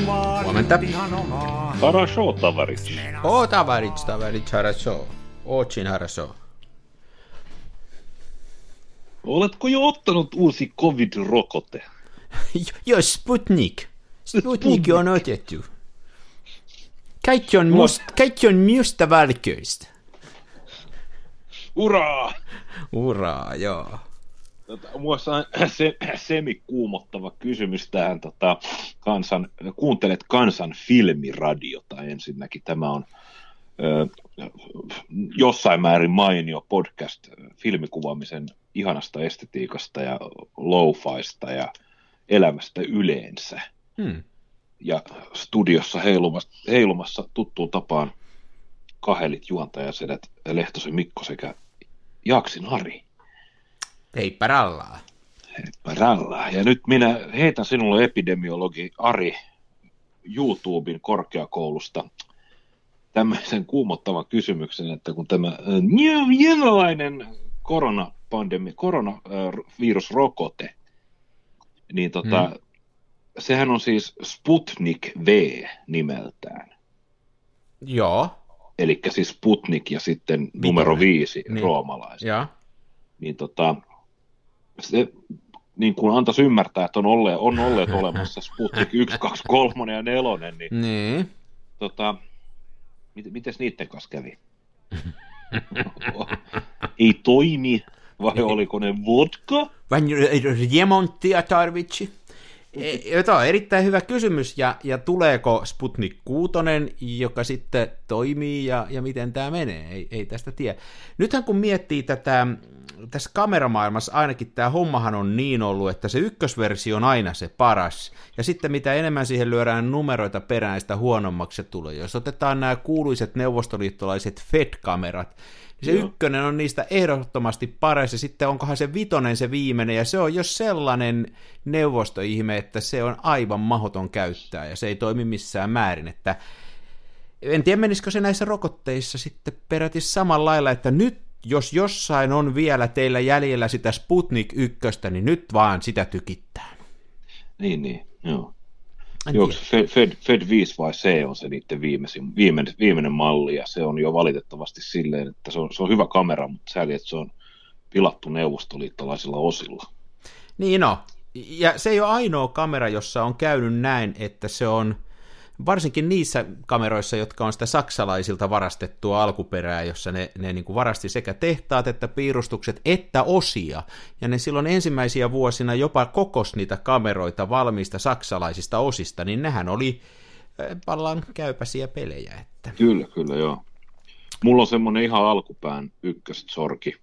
tapa. Mä kuvaan Huomenta. ihan omaa. Хорошо, товарищ. O, tavaric, tavaric, хорошо. Очень хорошо. Oletko jo ottanut uusi covid-rokote? Jo, Sputnik. Sputnik on otettu. Kaikki on, must, kaikki on mustavalkoista. Uraa! Uraa, joo. Tota, Muassa on se, semikuumottava kysymys tähän. Tota, kansan, kuuntelet kansan filmiradiota ensinnäkin. Tämä on ö, jossain määrin mainio podcast filmikuvaamisen ihanasta estetiikasta ja lo-faista ja elämästä yleensä. Hmm. Ja studiossa heilumassa, heilumassa tuttuun tapaan kahelit juontajasedät Lehtosen Mikko sekä Jaksin Ari. Heippa rallaa. Ralla. Ja nyt minä heitän sinulle epidemiologi Ari YouTuben korkeakoulusta tämmöisen kuumottavan kysymyksen, että kun tämä jenalainen koronapandemi, koronavirusrokote, niin tota, hmm. sehän on siis Sputnik V nimeltään. Joo. Eli siis Sputnik ja sitten numero viisi niin. roomalaisen. Joo. Niin tota, se niin kuin antaisi ymmärtää, että on olleet, on olleet olemassa Sputnik 1, 2, 3 ja 4, niin, Niin. tota, mit, mites niiden kanssa kävi? Ei toimi, vai oliko ne vodka? Vai remonttia tarvitsi? E, Tämä on erittäin hyvä kysymys, ja, ja tuleeko Sputnik 6, joka sitten toimii, ja, ja miten tämä menee, ei, ei tästä tiedä. Nythän kun miettii tätä, tässä kameramaailmassa ainakin tämä hommahan on niin ollut, että se ykkösversio on aina se paras, ja sitten mitä enemmän siihen lyödään numeroita perään, sitä huonommaksi se tulee. Jos otetaan nämä kuuluiset neuvostoliittolaiset FED-kamerat, se Joo. ykkönen on niistä ehdottomasti paras, ja sitten onkohan se vitonen se viimeinen, ja se on jo sellainen neuvostoihme, että se on aivan mahoton käyttää, ja se ei toimi missään määrin, että en tiedä menisikö se näissä rokotteissa sitten peräti samalla lailla, että nyt jos jossain on vielä teillä jäljellä sitä Sputnik 1, niin nyt vaan sitä tykittää. Niin, niin, joo. Joo, Fed, Fed, Fed 5 vai C on se niiden viimeisin, viimeinen, viimeinen malli, ja se on jo valitettavasti silleen, että se on, se on hyvä kamera, mutta sääli, että se on pilattu neuvostoliittolaisilla osilla. Niin no, ja se ei ole ainoa kamera, jossa on käynyt näin, että se on varsinkin niissä kameroissa, jotka on sitä saksalaisilta varastettua alkuperää, jossa ne, ne niin kuin varasti sekä tehtaat että piirustukset että osia, ja ne silloin ensimmäisiä vuosina jopa kokos niitä kameroita valmiista saksalaisista osista, niin nehän oli pallan käypäisiä pelejä. Että. Kyllä, kyllä, joo. Mulla on semmoinen ihan alkupään ykkössorki.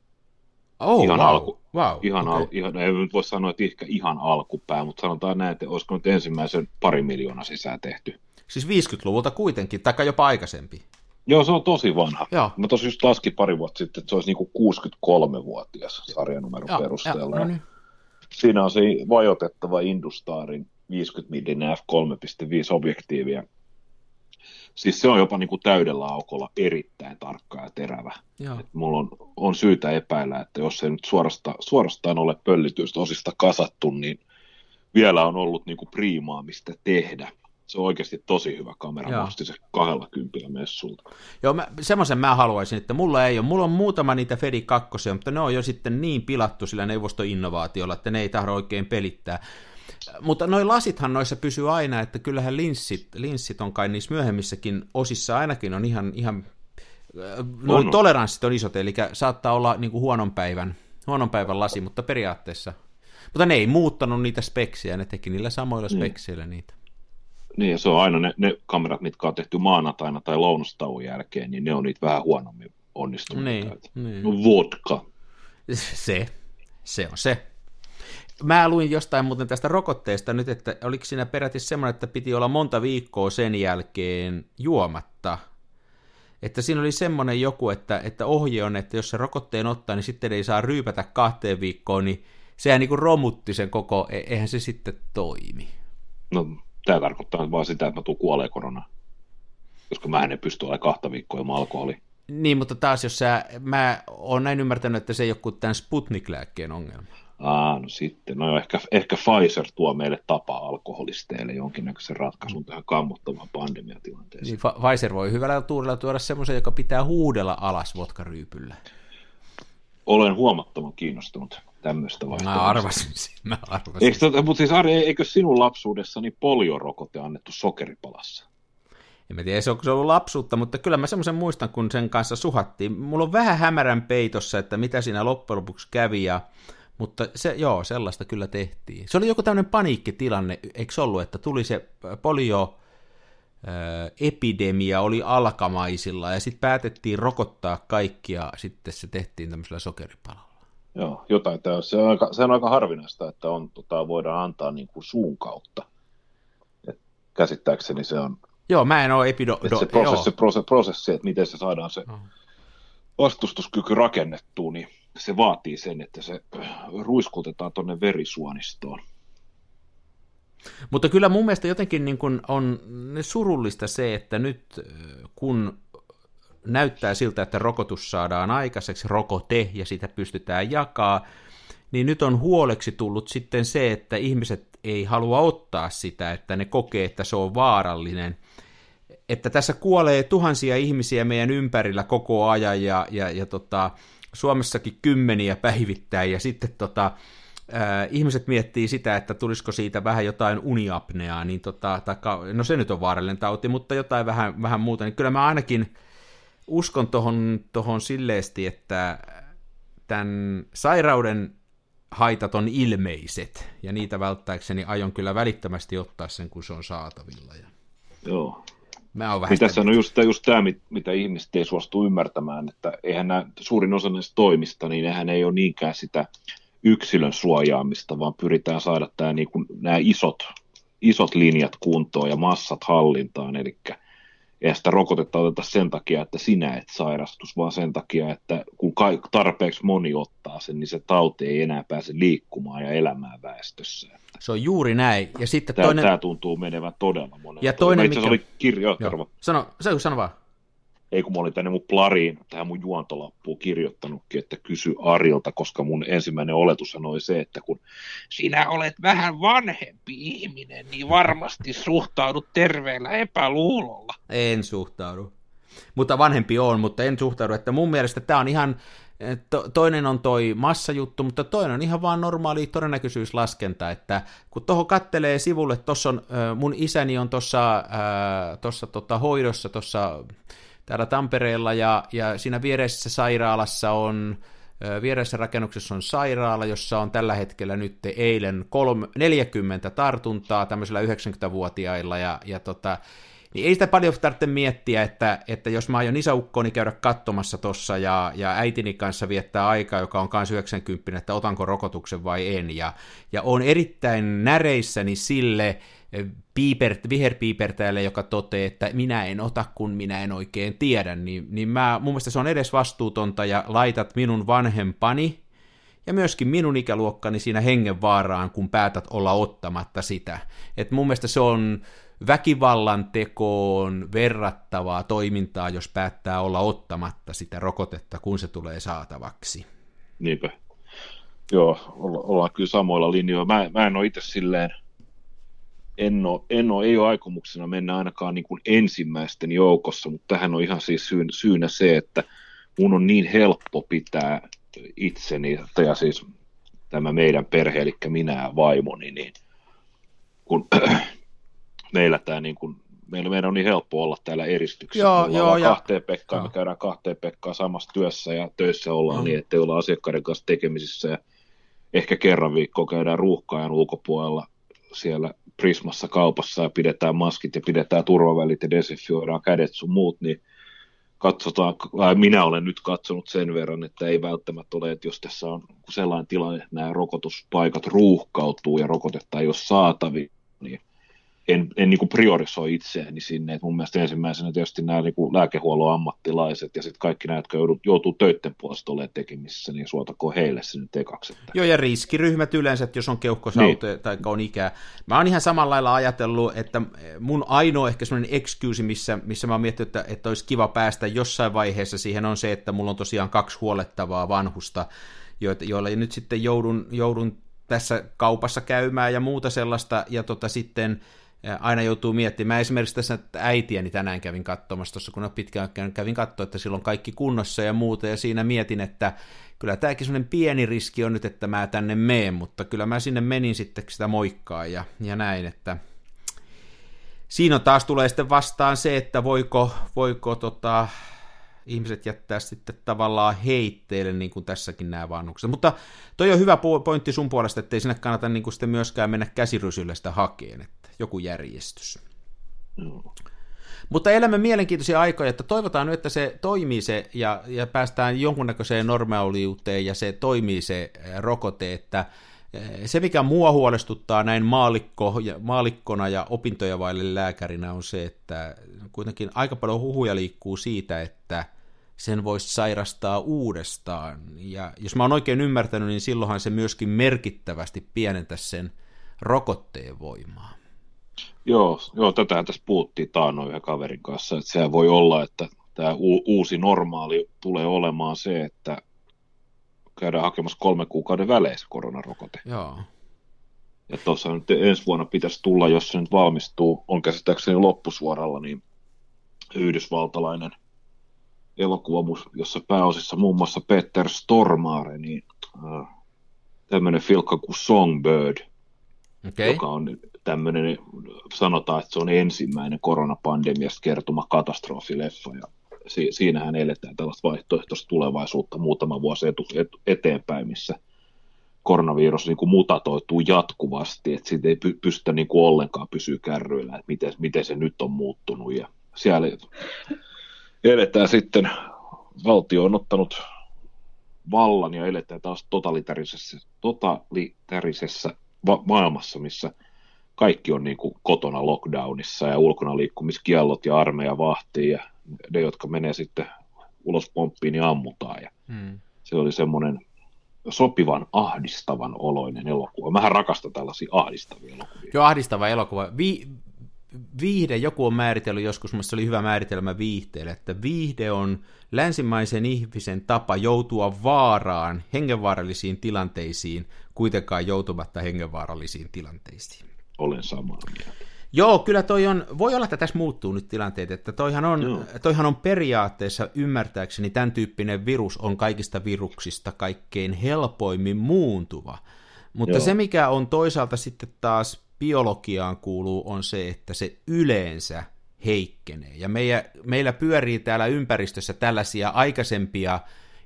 Oh, ihan wow. alku, wow. ihan, okay. al, ihan, ei nyt voi sanoa, että ehkä ihan alkupää, mutta sanotaan näin, että olisiko nyt ensimmäisen pari miljoonaa sisään tehty. Siis 50-luvulta kuitenkin, taikka jopa aikaisempi. Joo, se on tosi vanha. Joo. Mä tosi just laskin pari vuotta sitten, että se olisi niinku 63-vuotias sarjanumeron Joo, perusteella. joo, no niin. Siinä on se vajotettava Industarin 50 mm f3.5 objektiivia. Siis se on jopa niinku täydellä aukolla erittäin tarkka ja terävä. Joo. Et mulla on, on syytä epäillä, että jos ei nyt suorasta, suorastaan ole pöllityistä osista kasattu, niin vielä on ollut niinku priimaamista tehdä se on oikeasti tosi hyvä kamera. Joo. Mä ostin se 20 messulta. Joo, mä, semmoisen mä haluaisin, että mulla ei ole. Mulla on muutama niitä Fedi 2, mutta ne on jo sitten niin pilattu sillä neuvostoinnovaatiolla, että ne ei tahdo oikein pelittää. Mutta noin lasithan noissa pysyy aina, että kyllähän linssit, linssit on kai niissä myöhemmissäkin osissa ainakin on ihan, ihan noin on. toleranssit on isot, eli saattaa olla niin kuin huonon päivän, huonon päivän lasi, mutta periaatteessa. Mutta ne ei muuttanut niitä speksiä, ne teki niillä samoilla spekseillä niitä. Niin, ja se on aina ne, ne kamerat, mitkä on tehty maanantaina tai lounastauon jälkeen, niin ne on niitä vähän huonommin onnistuneita. Niin, niin. No vodka. Se, se on se. Mä luin jostain muuten tästä rokotteesta nyt, että oliko siinä peräti semmoinen, että piti olla monta viikkoa sen jälkeen juomatta. Että siinä oli semmoinen joku, että, että ohje on, että jos se rokotteen ottaa, niin sitten ei saa ryypätä kahteen viikkoon, niin sehän niin kuin romutti sen koko, e- eihän se sitten toimi. No tämä tarkoittaa vaan sitä, että mä tuun kuolee koronaan. Koska mä en pysty olemaan kahta viikkoa ilman alkoholia. Niin, mutta taas jos sä, mä oon näin ymmärtänyt, että se ei ole tämän Sputnik-lääkkeen ongelma. Aa, no sitten, no ehkä, ehkä Pfizer tuo meille tapaa alkoholisteille jonkinnäköisen ratkaisun tähän kammottavaan pandemiatilanteeseen. Niin, Pfizer voi hyvällä tuurilla tuoda semmoisen, joka pitää huudella alas vodkaryypyllä. Olen huomattavan kiinnostunut tämmöistä vaihtoehtoa. Mä arvasin, mä arvasin. Eikö, tota, mutta siis Ari, eikö sinun lapsuudessani poliorokote annettu sokeripalassa? En mä tiedä, onko se ollut lapsuutta, mutta kyllä mä semmoisen muistan, kun sen kanssa suhattiin. Mulla on vähän hämärän peitossa, että mitä siinä loppujen lopuksi kävi, ja, mutta se, joo, sellaista kyllä tehtiin. Se oli joku tämmöinen paniikkitilanne, eikö se ollut, että tuli se polio, epidemia oli alkamaisilla ja sitten päätettiin rokottaa kaikkia, sitten se tehtiin tämmöisellä sokeripalalla. Joo, jotain. Se, on aika, se on aika harvinaista, että on, tota, voidaan antaa niin kuin suun kautta. Et käsittääkseni se on... Joo, mä en ole epido... se prosessi, prosessi, prosessi, että miten se saadaan se vastustuskyky rakennettua, niin se vaatii sen, että se ruiskutetaan tuonne verisuonistoon. Mutta kyllä mun mielestä jotenkin niin kuin on surullista se, että nyt kun näyttää siltä, että rokotus saadaan aikaiseksi, rokote, ja sitä pystytään jakaa, niin nyt on huoleksi tullut sitten se, että ihmiset ei halua ottaa sitä, että ne kokee, että se on vaarallinen. Että tässä kuolee tuhansia ihmisiä meidän ympärillä koko ajan, ja, ja, ja tota, Suomessakin kymmeniä päivittäin, ja sitten tota, ihmiset miettii sitä, että tulisiko siitä vähän jotain uniapneaa, niin tota, taikka, no se nyt on vaarallinen tauti, mutta jotain vähän, vähän muuta, niin kyllä mä ainakin uskon tohon, tohon silleesti, että tämän sairauden haitat on ilmeiset, ja niitä välttääkseni aion kyllä välittömästi ottaa sen, kun se on saatavilla. Ja... Joo. Mä oon vähän niin tässä on just, just tämä, mitä ihmiset ei suostu ymmärtämään, että eihän nämä, suurin osa näistä toimista, niin nehän ei ole niinkään sitä yksilön suojaamista, vaan pyritään saada tämä, niin kuin, nämä isot, isot linjat kuntoon ja massat hallintaan, eli ei sitä rokotetta oteta sen takia, että sinä et sairastus, vaan sen takia, että kun tarpeeksi moni ottaa sen, niin se tauti ei enää pääse liikkumaan ja elämään väestössä. Se on juuri näin. Ja sitten tämä, toinen... tämä tuntuu menevän todella monella. Ja toinen, mikä... oli kirjo... Sano, sano, sano vaan ei kun mä olin tänne mun plariin, tähän mun juontolappuun kirjoittanutkin, että kysy Arilta, koska mun ensimmäinen oletus oli se, että kun sinä olet vähän vanhempi ihminen, niin varmasti suhtaudut terveellä epäluulolla. En suhtaudu. Mutta vanhempi on, mutta en suhtaudu. Että mun mielestä tämä on ihan, to, toinen on toi massajuttu, mutta toinen on ihan vaan normaali todennäköisyyslaskenta, että kun tuohon kattelee sivulle, tuossa on, mun isäni on tuossa tota, hoidossa tuossa täällä Tampereella ja, ja siinä vieressä sairaalassa on, vieressä rakennuksessa on sairaala, jossa on tällä hetkellä nyt eilen kolme, 40 tartuntaa tämmöisillä 90-vuotiailla ja, ja tota, niin ei sitä paljon tarvitse miettiä, että, että jos mä aion isäukkoni käydä katsomassa tuossa ja, ja äitini kanssa viettää aikaa, joka on kanssa 90, että otanko rokotuksen vai en, ja, ja on erittäin näreissäni sille, piipert, viherpiipertäjälle, joka toteaa, että minä en ota, kun minä en oikein tiedä, niin, niin mä, mun mielestä se on edes vastuutonta ja laitat minun vanhempani ja myöskin minun ikäluokkani siinä hengenvaaraan, kun päätät olla ottamatta sitä. Et mun mielestä se on väkivallan tekoon verrattavaa toimintaa, jos päättää olla ottamatta sitä rokotetta, kun se tulee saatavaksi. Niinpä. Joo, olla, ollaan kyllä samoilla linjoilla. Mä, mä en ole itse silleen en ole, en ole, ei ole aikomuksena mennä ainakaan niin kuin ensimmäisten joukossa, mutta tähän on ihan siis syyn, syynä se, että mun on niin helppo pitää itseni, ja siis tämä meidän perhe, eli minä ja vaimoni, niin kun meillä tämä niin kuin, meillä, meidän on niin helppo olla täällä eristyksessä. Joo, me joo, ja... kahteen Pekkaan, me käydään kahteen Pekkaan samassa työssä ja töissä ollaan mm. niin, ettei olla asiakkaiden kanssa tekemisissä ja ehkä kerran viikkoa käydään ruuhkaajan ulkopuolella siellä Prismassa kaupassa ja pidetään maskit ja pidetään turvavälit ja desinfioidaan kädet sun muut, niin katsotaan, minä olen nyt katsonut sen verran, että ei välttämättä ole, että jos tässä on sellainen tilanne, että nämä rokotuspaikat ruuhkautuu ja rokotetta ei ole saatavilla, niin en, en niin kuin priorisoi itseäni sinne. Et mun mielestä ensimmäisenä tietysti nämä niin kuin lääkehuollon ammattilaiset ja sitten kaikki nämä, jotka joutuu, joutuu töiden puolesta olemaan tekemisissä, niin suotako heille se nyt ekaksi. Että... Joo, ja riskiryhmät yleensä, jos on keuhkosaute niin. tai on ikää. Mä oon ihan samalla lailla ajatellut, että mun ainoa ehkä semmoinen excuse, missä, missä mä oon miettinyt, että, että olisi kiva päästä jossain vaiheessa siihen on se, että mulla on tosiaan kaksi huolettavaa vanhusta, joilla nyt sitten joudun, joudun tässä kaupassa käymään ja muuta sellaista, ja tota sitten aina joutuu miettimään. Esimerkiksi tässä että äitiäni tänään kävin katsomassa tuossa, kun on pitkään kävin katsoa, että silloin kaikki kunnossa ja muuta, ja siinä mietin, että kyllä tämäkin sellainen pieni riski on nyt, että mä tänne meen, mutta kyllä mä sinne menin sitten sitä moikkaa ja, ja näin, että siinä taas tulee sitten vastaan se, että voiko, voiko tota, ihmiset jättää sitten tavallaan heitteille, niin kuin tässäkin nämä vannukset. Mutta toi on hyvä pointti sun puolesta, että ei sinne kannata niin kuin sitten myöskään mennä käsirysyllä sitä hakeen, joku järjestys. Mutta elämme mielenkiintoisia aikoja, että toivotaan nyt, että se toimii se ja, ja päästään jonkunnäköiseen normaaliuteen ja se toimii se rokote, että se, mikä mua huolestuttaa näin maalikko, maalikkona ja opintoja vaille lääkärinä on se, että kuitenkin aika paljon huhuja liikkuu siitä, että sen voisi sairastaa uudestaan. Ja jos mä oon oikein ymmärtänyt, niin silloinhan se myöskin merkittävästi pienentäisi sen rokotteen voimaa. Joo, joo tätä tässä puhuttiin taannoin yhden kaverin kanssa, että sehän voi olla, että tämä u- uusi normaali tulee olemaan se, että käydään hakemassa kolme kuukauden väleissä koronarokote. Joo. Ja tuossa nyt ensi vuonna pitäisi tulla, jos se nyt valmistuu, on käsittääkseni loppusuoralla, niin yhdysvaltalainen elokuva, jossa pääosissa muun muassa Peter Stormare, niin äh, tämmöinen filkka kuin Songbird, okay. joka on tämmöinen, sanotaan, että se on ensimmäinen koronapandemiasta kertoma katastrofileffa, ja si- siinähän eletään tällaista vaihtoehtoista tulevaisuutta muutama vuosi etu- et- eteenpäin, missä koronavirus niin kuin mutatoituu jatkuvasti, että siitä ei py- pystytä niin kuin ollenkaan pysyä kärryillä, että miten, miten se nyt on muuttunut, ja siellä eletään sitten, valtio on ottanut vallan ja eletään taas totalitarisessa, totalitarisessa va- maailmassa, missä kaikki on niin kuin kotona lockdownissa ja ulkona liikkumiskiellot ja armeija vahtii ja ne, jotka menee sitten ulos pomppiin, niin ammutaan. Ja hmm. Se oli semmoinen sopivan ahdistavan oloinen elokuva. Mähän rakastan tällaisia ahdistavia elokuvia. Joo, ahdistava elokuva. Vi- viihde, joku on määritellyt joskus, mutta se oli hyvä määritelmä viihteelle, että viihde on länsimaisen ihmisen tapa joutua vaaraan, hengenvaarallisiin tilanteisiin, kuitenkaan joutumatta hengenvaarallisiin tilanteisiin. Olen samaa mieltä. Joo, kyllä toi on, voi olla, että tässä muuttuu nyt tilanteet, että toihan on, toihan on periaatteessa ymmärtääkseni tämän tyyppinen virus on kaikista viruksista kaikkein helpoimmin muuntuva. Mutta Joo. se, mikä on toisaalta sitten taas biologiaan kuuluu, on se, että se yleensä heikkenee. Ja meillä, meillä pyörii täällä ympäristössä tällaisia aikaisempia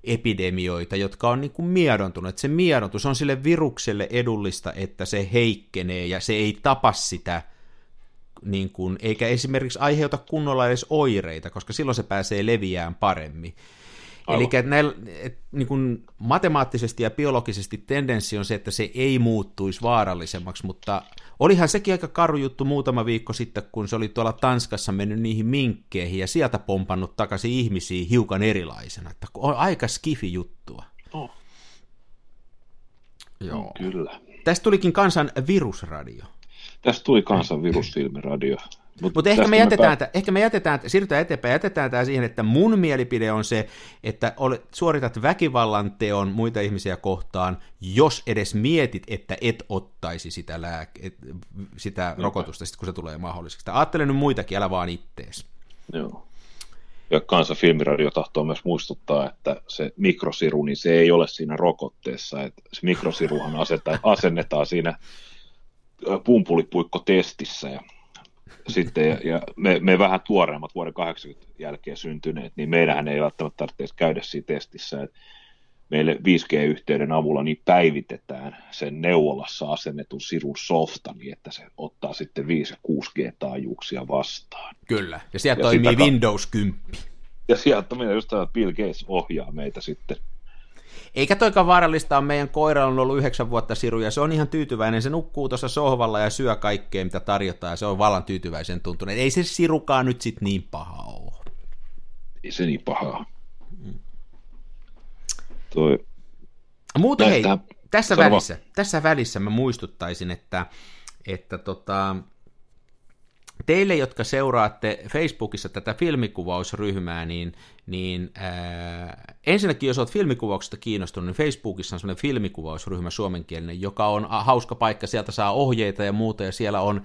epidemioita, jotka on niin kuin miedontunut. Se miedontus on sille virukselle edullista, että se heikkenee ja se ei tapa sitä, niin kuin, eikä esimerkiksi aiheuta kunnolla edes oireita, koska silloin se pääsee leviään paremmin. Eli näillä, et, niin kuin matemaattisesti ja biologisesti tendenssi on se, että se ei muuttuisi vaarallisemmaksi, mutta olihan sekin aika karu juttu muutama viikko sitten, kun se oli tuolla Tanskassa mennyt niihin minkkeihin ja sieltä pompannut takaisin ihmisiä hiukan erilaisena. Että on aika skifi juttua. Oh. Joo. Kyllä. Tästä tulikin kansan virusradio. Tästä tuli kansan virusfilmiradio. Mutta Mut ehkä, me jätetään, me... ehkä me jätetään, siirrytään eteenpäin, jätetään tämä siihen, että mun mielipide on se, että olet, suoritat väkivallan teon muita ihmisiä kohtaan, jos edes mietit, että et ottaisi sitä, lääke, et, sitä rokotusta, sit, kun se tulee mahdolliseksi. Ajattele nyt muitakin, älä vaan ittees. Joo. Ja kanssa filmiradio tahtoo myös muistuttaa, että se mikrosiru, niin se ei ole siinä rokotteessa. Että se mikrosiruhan asennetaan siinä pumpulipuikko-testissä ja sitten, ja, ja me, me vähän tuoreemmat vuoden 80 jälkeen syntyneet, niin meidän ei välttämättä tarvitse käydä siinä testissä, että meille 5G-yhteyden avulla niin päivitetään sen neuvolassa asennetun sirun softa niin, että se ottaa sitten 5 ja 6G-taajuuksia vastaan. Kyllä, ja sieltä ja toimii Windows 10. Ja sieltä meidän just tämä Bill Gates ohjaa meitä sitten eikä toikaan vaarallista on meidän koira on ollut yhdeksän vuotta siruja, se on ihan tyytyväinen, se nukkuu tuossa sohvalla ja syö kaikkea, mitä tarjotaan, ja se on vallan tyytyväisen tuntunut. Ei se sirukaan nyt sit niin paha ole. Ei se niin paha mm. Toi... Muuten hei, tässä välissä, tässä välissä mä muistuttaisin, että, että tota, teille, jotka seuraatte Facebookissa tätä filmikuvausryhmää, niin, niin ää, ensinnäkin, jos olet filmikuvauksesta kiinnostunut, niin Facebookissa on sellainen filmikuvausryhmä suomenkielinen, joka on hauska paikka, sieltä saa ohjeita ja muuta, ja siellä on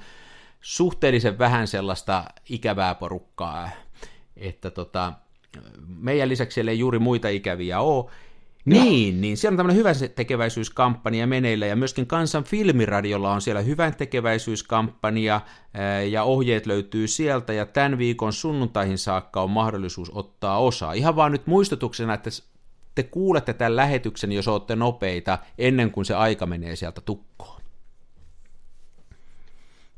suhteellisen vähän sellaista ikävää porukkaa, että tota, meidän lisäksi siellä ei juuri muita ikäviä ole, niin, niin siellä on tämmöinen hyvän tekeväisyyskampanja meneillä ja myöskin Kansan filmiradiolla on siellä hyvän tekeväisyyskampanja ja ohjeet löytyy sieltä ja tämän viikon sunnuntaihin saakka on mahdollisuus ottaa osaa. Ihan vaan nyt muistutuksena, että te kuulette tämän lähetyksen, jos olette nopeita, ennen kuin se aika menee sieltä tukkoon.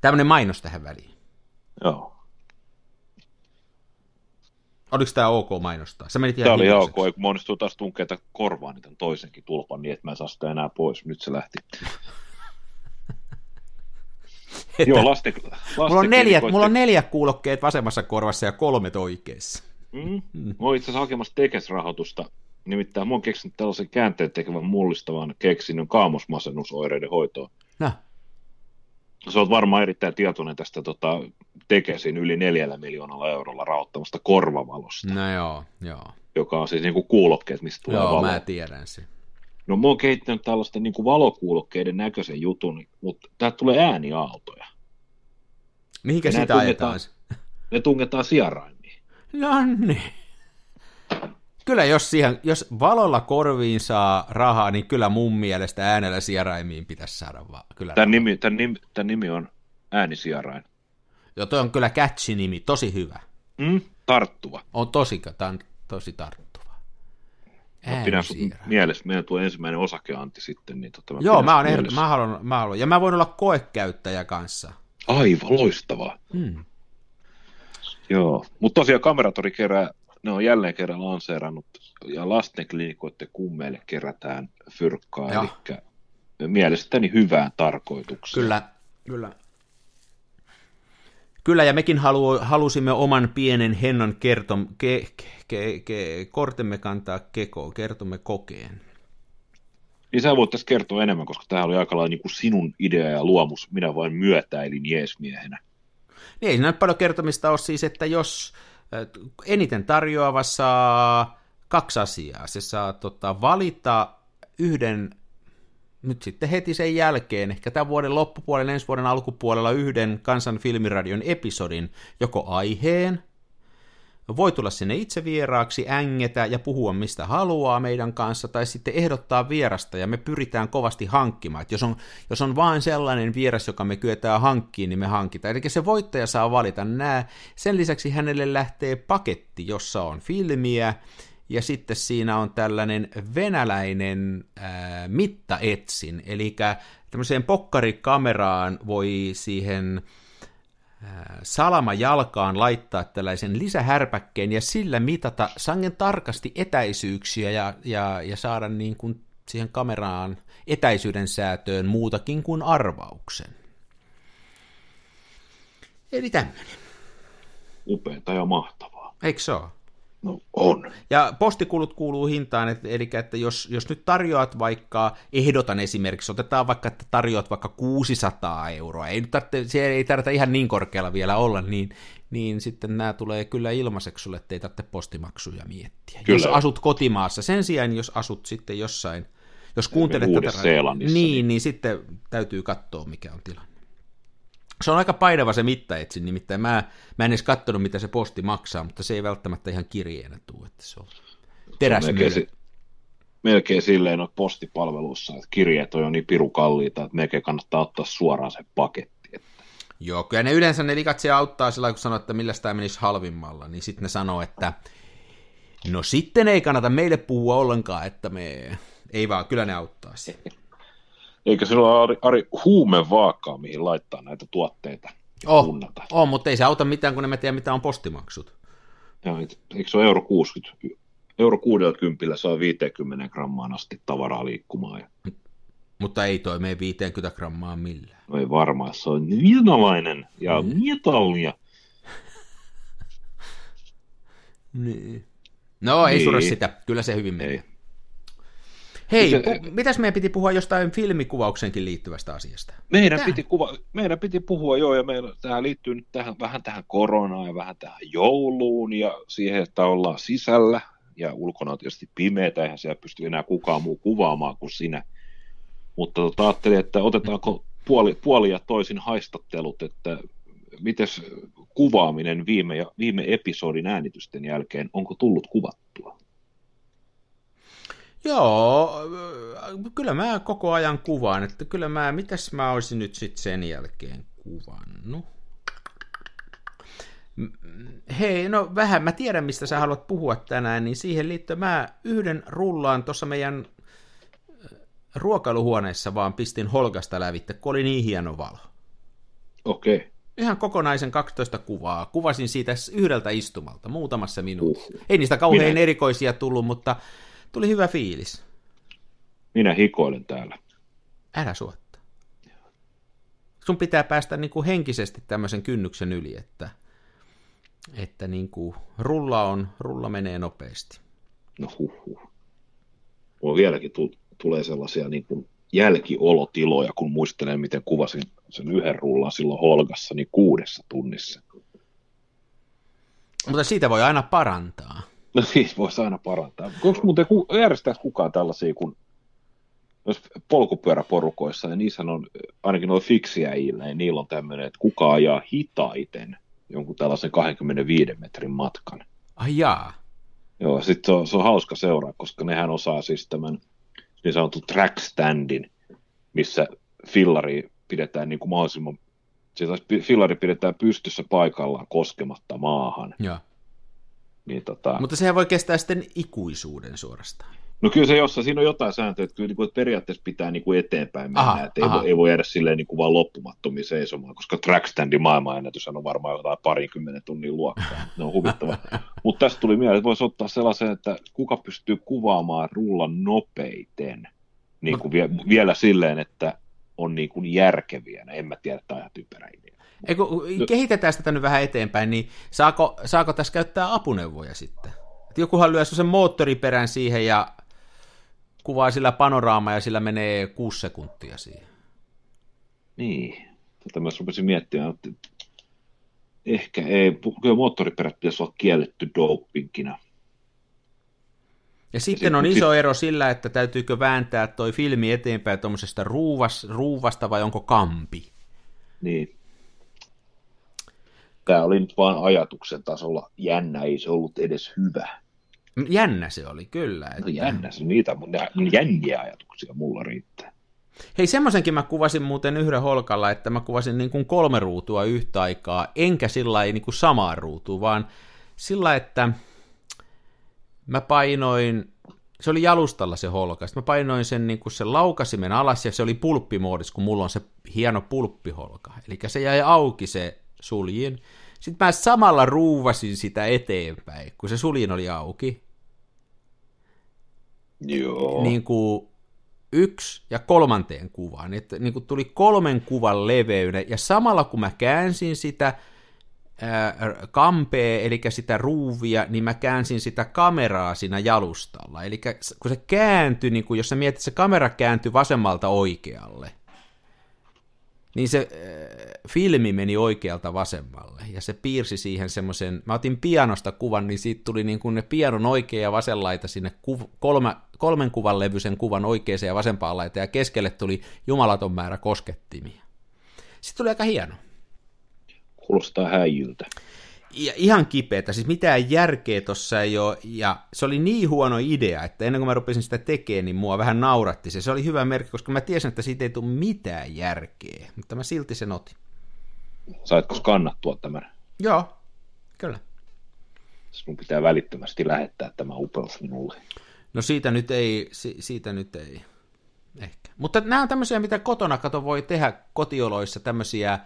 Tämmöinen mainos tähän väliin. Joo. Oliko tämä ok mainostaa? Se ihan tämä oli ok, kun mä onnistuu taas tunkeita korvaan niitä toisenkin tulpan niin, että mä en saa sitä enää pois. Nyt se lähti. että, Joo, lasten, lasten mulla, on neljä, mulla on neljä kuulokkeet vasemmassa korvassa ja kolme oikeassa. Mm. Mm. Mä oon itse asiassa hakemassa tekesrahoitusta. Nimittäin mä oon keksinyt tällaisen käänteen tekevän mullistavan keksinnön kaamosmasennusoireiden hoitoon. No. Sä oot varmaan erittäin tietoinen tästä tota, Tekesin yli neljällä miljoonalla eurolla rahoittamasta korvavalosta. No joo, joo. Joka on siis niin kuin kuulokkeet, mistä tulee joo, valo. mä tiedän sen. No mä oon kehittänyt tällaisten niin kuin valokuulokkeiden näköisen jutun, mutta täältä tulee ääniaaltoja. Mihinkä sitä ajetaan? Ne tungetaan sijaraimiin. No niin. Kyllä jos, siihen, jos valolla korviin saa rahaa, niin kyllä mun mielestä äänellä sijaraimiin pitäisi saada vaan. Kyllä tämän, nimi, tämän, nimi, tämän nimi on äänisijarain. Joo, toi on kyllä catchy nimi, tosi hyvä. Mm, tarttuva. On tosi, tämä on tosi tarttuva. Mä pidän mielessä, meidän tuo ensimmäinen osakeanti sitten. Niin tota, mä Joo, mä, on ehdot, mä, haluan, mä haluan, ja mä voin olla koekäyttäjä kanssa. Aivan loistavaa. Hmm. Joo, mutta tosiaan kameratori kerää, ne on jälleen kerran lanseerannut, ja lastenklinikoiden kummeille kerätään fyrkkaa, eli mielestäni hyvään tarkoitukseen. Kyllä, kyllä. Kyllä, ja mekin halu, halusimme oman pienen hennon kertom, ke, ke, ke, kortemme kantaa kekoon, kertomme kokeen. Niin sä voit tässä kertoa enemmän, koska tämä oli aika lailla niin kuin sinun idea ja luomus. Minä vain myötäilin jeesmiehenä. Niin ei siinä paljon kertomista ole siis, että jos eniten tarjoava saa kaksi asiaa. Se saa tota, valita yhden nyt sitten heti sen jälkeen, ehkä tämän vuoden loppupuolella, ensi vuoden alkupuolella yhden Kansan filmiradion episodin, joko aiheen, voi tulla sinne itse vieraaksi, ängetä ja puhua mistä haluaa meidän kanssa, tai sitten ehdottaa vierasta, ja me pyritään kovasti hankkimaan. Et jos, on, jos on vain sellainen vieras, joka me kyetään hankkiin, niin me hankitaan. Eli se voittaja saa valita nämä. Sen lisäksi hänelle lähtee paketti, jossa on filmiä, ja sitten siinä on tällainen venäläinen ää, mittaetsin, eli tämmöiseen pokkarikameraan voi siihen ää, salamajalkaan laittaa tällaisen lisähärpäkkeen ja sillä mitata sangen tarkasti etäisyyksiä ja, ja, ja saada niin kuin siihen kameraan etäisyyden säätöön muutakin kuin arvauksen. Eli tämmöinen. Upeata ja mahtavaa. Eikö se ole? No on. Ja postikulut kuuluu hintaan, että, eli että jos, jos nyt tarjoat vaikka, ehdotan esimerkiksi, otetaan vaikka, että tarjoat vaikka 600 euroa, ei nyt tarvitse, se ei tarvitse ihan niin korkealla vielä olla, niin, niin sitten nämä tulee kyllä ilmaiseksi sulle, ettei tarvitse postimaksuja miettiä. Kyllä. Jos asut kotimaassa, sen sijaan jos asut sitten jossain, jos kuuntelet tätä, niin, niin, niin sitten täytyy katsoa, mikä on tilanne. Se on aika painava se mittaetsin, nimittäin mä, mä en edes katsonut, mitä se posti maksaa, mutta se ei välttämättä ihan kirjeenä tule, että se on teräs se on melkein, melkein silleen noissa postipalveluissa, että kirjeet on jo niin pirukalliita, että melkein kannattaa ottaa suoraan se paketti. Että... Joo, kyllä ne yleensä ne likat se auttaa sillä kun sanoo, että millä tämä menisi halvimmalla, niin sitten ne sanoo, että no sitten ei kannata meille puhua ollenkaan, että me... Ei vaan, kyllä ne auttaa Eikö sillä ole Ari, Ari huumevaakkaa, mihin laittaa näitä tuotteita? Oh, kunnata? oh, mutta ei se auta mitään, kun emme tiedä, mitä on postimaksut. Ja, eikö se ole euro 60? Euro 60 saa 50 grammaan asti tavaraa liikkumaan. Ja... Mutta ei toi mene 50 grammaa millään. No ei varmaan, se on viinalainen ja mm. metallia. niin. No ei niin. sure sitä, kyllä se hyvin menee. Hei, se, pu- mitäs meidän piti puhua jostain filmikuvauksenkin liittyvästä asiasta? Meidän piti, kuva, meidän piti puhua, joo, ja meillä, tähän liittyy nyt tähän, vähän tähän koronaan ja vähän tähän jouluun ja siihen, että ollaan sisällä ja ulkona on tietysti pimeätä, eihän siellä pysty enää kukaan muu kuvaamaan kuin sinä. Mutta tota, ajattelin, että otetaanko puoli, puoli ja toisin haistattelut, että miten kuvaaminen viime, ja, viime episodin äänitysten jälkeen, onko tullut kuvattua? Joo, kyllä mä koko ajan kuvaan, että kyllä mä, mitäs mä olisin nyt sitten sen jälkeen kuvannut? Hei, no vähän, mä tiedän mistä sä haluat puhua tänään, niin siihen liittyen mä yhden rullaan tuossa meidän ruokailuhuoneessa vaan pistin holkasta lävitte, kun oli niin hieno valo. Okei. Okay. Ihan kokonaisen 12 kuvaa. Kuvasin siitä yhdeltä istumalta, muutamassa minuutissa. Uh. Ei niistä kauhean Minä... erikoisia tullut, mutta tuli hyvä fiilis. Minä hikoilen täällä. Älä suotta. Sun pitää päästä niin kuin henkisesti tämmöisen kynnyksen yli, että, että niin kuin rulla, on, rulla menee nopeasti. No huh, huh. Mulla vieläkin tulee sellaisia niin kuin jälkiolotiloja, kun muistelen, miten kuvasin sen yhden rullan silloin Holgassa, niin kuudessa tunnissa. Mutta siitä voi aina parantaa. No siis voisi aina parantaa. Onko muuten järjestää kukaan tällaisia, kun jos polkupyöräporukoissa, ja niissä on ainakin noin fiksiäjillä, niin niillä on tämmöinen, että kuka ajaa hitaiten jonkun tällaisen 25 metrin matkan. Ai jaa. Joo, sitten se on, se on hauska seuraa, koska nehän osaa siis tämän niin sanotun track standin, missä fillari pidetään niin kuin mahdollisimman, siis fillari pidetään pystyssä paikallaan koskematta maahan. Ja. Niin, tota... Mutta sehän voi kestää sitten ikuisuuden suorastaan. No kyllä se jossain, siinä on jotain sääntöjä, että, kyllä, niin kuin, että periaatteessa pitää niin kuin eteenpäin mennä, aha, että aha. Ei, voi, ei voi jäädä silleen niin kuin vaan loppumattomiin seisomaan, koska trackstandin maailmanennätys on varmaan jotain parinkymmenen tunnin luokkaa, ne on huvittava. Mutta tästä tuli mieleen, että voisi ottaa sellaisen, että kuka pystyy kuvaamaan rullan nopeiten, niin kuin vie, vielä silleen, että on niin kuin järkeviä, en mä tiedä, että ihan typerä idea. Eikö, kehitetään sitä nyt vähän eteenpäin, niin saako, saako tässä käyttää apuneuvoja sitten? Että jokuhan lyö sen moottoriperän siihen ja kuvaa sillä panoraama ja sillä menee kuusi sekuntia siihen. Niin, tätä mä rupesin miettimään, että ehkä ei, kyllä moottoriperät pitäisi olla kielletty dopinkina. Ja sitten on iso ero sillä, että täytyykö vääntää toi filmi eteenpäin tuommoisesta ruuvas, ruuvasta vai onko kampi. Niin. Tämä oli nyt vain ajatuksen tasolla jännä, ei se ollut edes hyvä. Jännä se oli, kyllä. Että... No jännä se, niitä jänniä ajatuksia mulla riittää. Hei, semmoisenkin mä kuvasin muuten yhden holkalla, että mä kuvasin niin kuin kolme ruutua yhtä aikaa, enkä sillä niin kuin samaa ruutua, vaan sillä, että mä painoin, se oli jalustalla se holka, sitten mä painoin sen, niin kuin sen laukasimen alas, ja se oli pulppimoodissa, kun mulla on se hieno pulppiholka. Eli se jäi auki se suljin. Sitten mä samalla ruuvasin sitä eteenpäin, kun se suljin oli auki. Joo. Niin kuin yksi ja kolmanteen kuvaan. Että niin kuin tuli kolmen kuvan leveyden, ja samalla kun mä käänsin sitä ää, kampea, eli sitä ruuvia, niin mä käänsin sitä kameraa siinä jalustalla. Eli kun se kääntyi, niin kuin jos sä mietit, se kamera kääntyi vasemmalta oikealle, niin se äh, filmi meni oikealta vasemmalle, ja se piirsi siihen semmoisen, mä otin pianosta kuvan, niin siitä tuli niin kuin ne pianon oikea ja vasen laita sinne kuv, kolme, kolmen kuvan levyisen kuvan oikeaan ja vasempaan laita, ja keskelle tuli jumalaton määrä koskettimia. Sitten tuli aika hieno. Kuulostaa häijyltä ihan kipeätä, siis mitään järkeä tuossa ei ole, ja se oli niin huono idea, että ennen kuin mä rupesin sitä tekemään, niin mua vähän nauratti se. Se oli hyvä merkki, koska mä tiesin, että siitä ei tule mitään järkeä, mutta mä silti sen otin. Saitko kannattua tämän? Joo, kyllä. Sinun pitää välittömästi lähettää tämä upeus minulle. No siitä nyt ei, si, siitä nyt ei, ehkä. Mutta nämä on tämmöisiä, mitä kotona kato voi tehdä kotioloissa, tämmöisiä,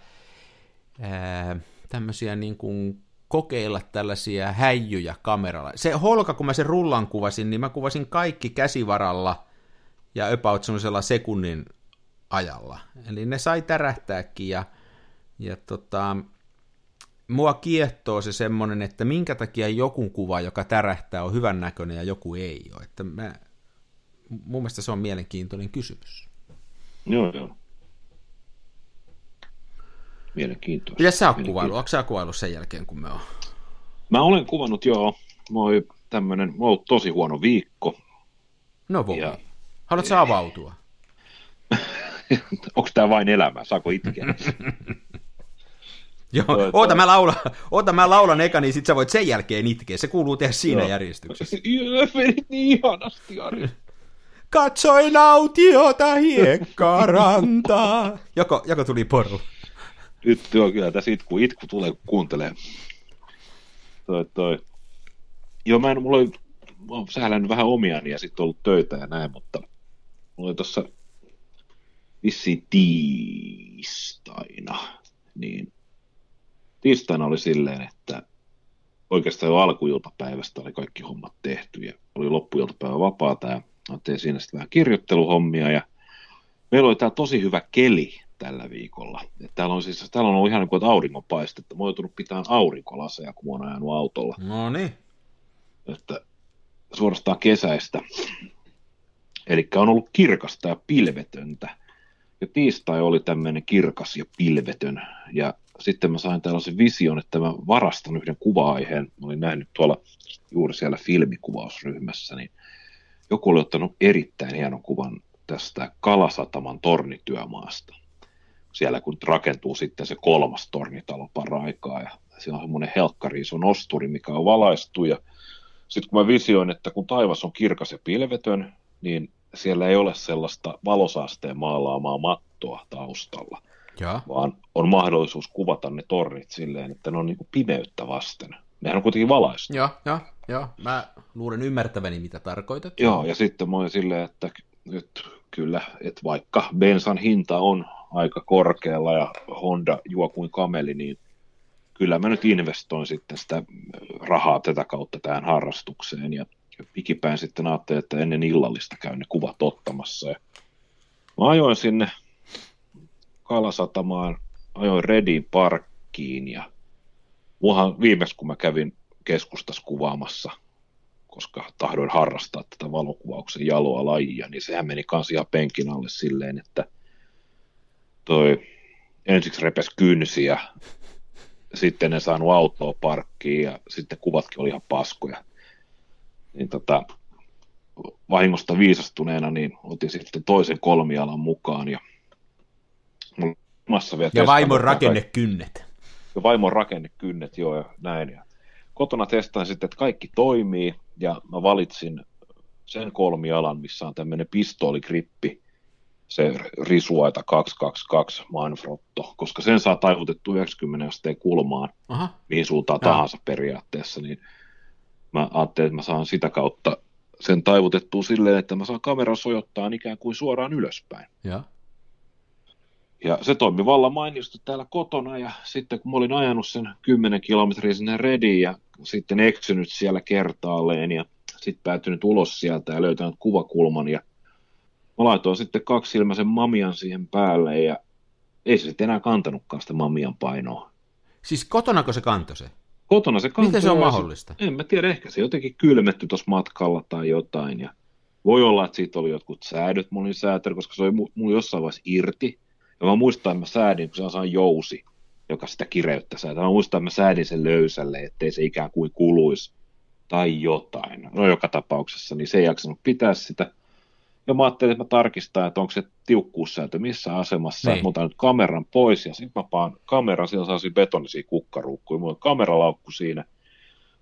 ää, tämmöisiä niin kuin kokeilla tällaisia häijyjä kameralla. Se holka, kun mä sen rullan kuvasin, niin mä kuvasin kaikki käsivaralla ja about semmoisella sekunnin ajalla. Eli ne sai tärähtääkin ja, ja tota, mua kiehtoo se semmoinen, että minkä takia joku kuva, joka tärähtää, on hyvän näköinen ja joku ei ole. Että mä, mun mielestä se on mielenkiintoinen kysymys. Joo, joo. Mielenkiintoista. Mitä sä oot kuvailu? Onko sä kuvailu sen jälkeen, kun me on? Mä olen kuvannut, joo. Moi tämmönen, mä ollut tosi huono viikko. No voi. Ja- Haluatko sä avautua? Onko tää vain elämä? Saako itkeä? Joo, oota mä, laulan, oota mä laulan eka, niin sit sä voit sen jälkeen itkeä. Se kuuluu tehdä siinä Joo. järjestyksessä. Joo, menit niin ihanasti, Ari. Katsoin autiota hiekkarantaa. Joko, joko tuli poru? Nyt joo, kyllä tässä itku, itku tulee, kun kuuntelee. Toi, toi. Joo, mä en, mulla oli, mä oon sählännyt vähän omiani ja sitten ollut töitä ja näin, mutta mulla oli tuossa vissiin tiistaina, niin tiistaina oli silleen, että oikeastaan jo alkuiltapäivästä oli kaikki hommat tehty ja oli loppuiltapäivä vapaata ja tein siinä sitten vähän kirjoitteluhommia ja meillä oli tää tosi hyvä keli tällä viikolla. Et täällä on siis, täällä on ollut ihan niin kuin, auringonpaistetta. Mä oon joutunut pitämään aurinkolaseja, kun mä oon ajanut autolla. No niin. Että suorastaan kesäistä. Eli on ollut kirkasta ja pilvetöntä. Ja tiistai oli tämmöinen kirkas ja pilvetön. Ja sitten mä sain tällaisen vision, että mä varastan yhden kuva-aiheen. Mä olin nähnyt tuolla juuri siellä filmikuvausryhmässä, niin joku oli ottanut erittäin hienon kuvan tästä Kalasataman tornityömaasta. Siellä kun rakentuu sitten se kolmas tornitalo paraikaa ja siellä on semmoinen helkkari iso nosturi, mikä on valaistu ja sitten kun mä visioin, että kun taivas on kirkas ja pilvetön, niin siellä ei ole sellaista valosaasteen maalaamaa mattoa taustalla, Joo. vaan on mahdollisuus kuvata ne tornit silleen, että ne on niin kuin pimeyttä vasten. Nehän on kuitenkin valaistu. Joo, joo, joo. Mä luulen ymmärtäväni, mitä tarkoitat. Joo, ja sitten mä olin silleen, että nyt kyllä, että vaikka bensan hinta on aika korkealla ja Honda juo kuin kameli, niin kyllä mä nyt investoin sitten sitä rahaa tätä kautta tähän harrastukseen. Ja pikipäin sitten ajattelin, että ennen illallista käyn ne kuvat ottamassa. Ja mä ajoin sinne Kalasatamaan, ajoin Redin parkkiin ja muahan viimeksi kun mä kävin keskustassa kuvaamassa koska tahdoin harrastaa tätä valokuvauksen jaloa lajia, niin sehän meni kans ihan penkin alle silleen, että toi ensiksi repes kynsi ja sitten en saanut autoa parkkiin ja sitten kuvatkin oli ihan paskoja. Niin tota, vahingosta viisastuneena niin otin sitten toisen kolmialan mukaan ja mulla massa vielä Ja vaimon rakennekynnet. ja vaimon rakennekynnet, joo, ja näin. Ja kotona testaan sitten, että kaikki toimii, ja mä valitsin sen kolmialan, missä on tämmöinen pistooligrippi, se risuaita 222 Manfrotto, koska sen saa taivutettu 90 asteen kulmaan, Aha. mihin suuntaan Joo. tahansa periaatteessa, niin mä ajattelin, että mä saan sitä kautta sen taivutettua silleen, että mä saan kameran sojottaa ikään kuin suoraan ylöspäin. Joo. Ja se toimi vallan mainiosti täällä kotona ja sitten kun mä olin ajanut sen 10 kilometriä sinne Rediin ja sitten eksynyt siellä kertaalleen ja sitten päätynyt ulos sieltä ja löytänyt kuvakulman ja mä laitoin sitten kaksilmäisen mamian siihen päälle ja ei se sitten enää kantanutkaan sitä mamian painoa. Siis kotonako se kantoi se? Kotona se kantoi. Miten se on mahdollista? En mä tiedä, ehkä se jotenkin kylmetty tuossa matkalla tai jotain. Ja voi olla, että siitä oli jotkut säädöt, mä olin säätänyt, koska se oli mu- mulla jossain vaiheessa irti. Ja mä muistan, että mä säädin, kun se on jousi, joka sitä kireyttä säätää. Mä muistan, että mä säädin sen löysälle, ettei se ikään kuin kuluisi tai jotain. No joka tapauksessa, niin se ei jaksanut pitää sitä. Ja mä ajattelin, että mä tarkistan, että onko se tiukkuussäätö missä asemassa. Niin. Mä otan nyt kameran pois ja sitten mä paan kameran, siellä sellaisia betonisia kukkaruukkuja. Mulla on kameralaukku siinä.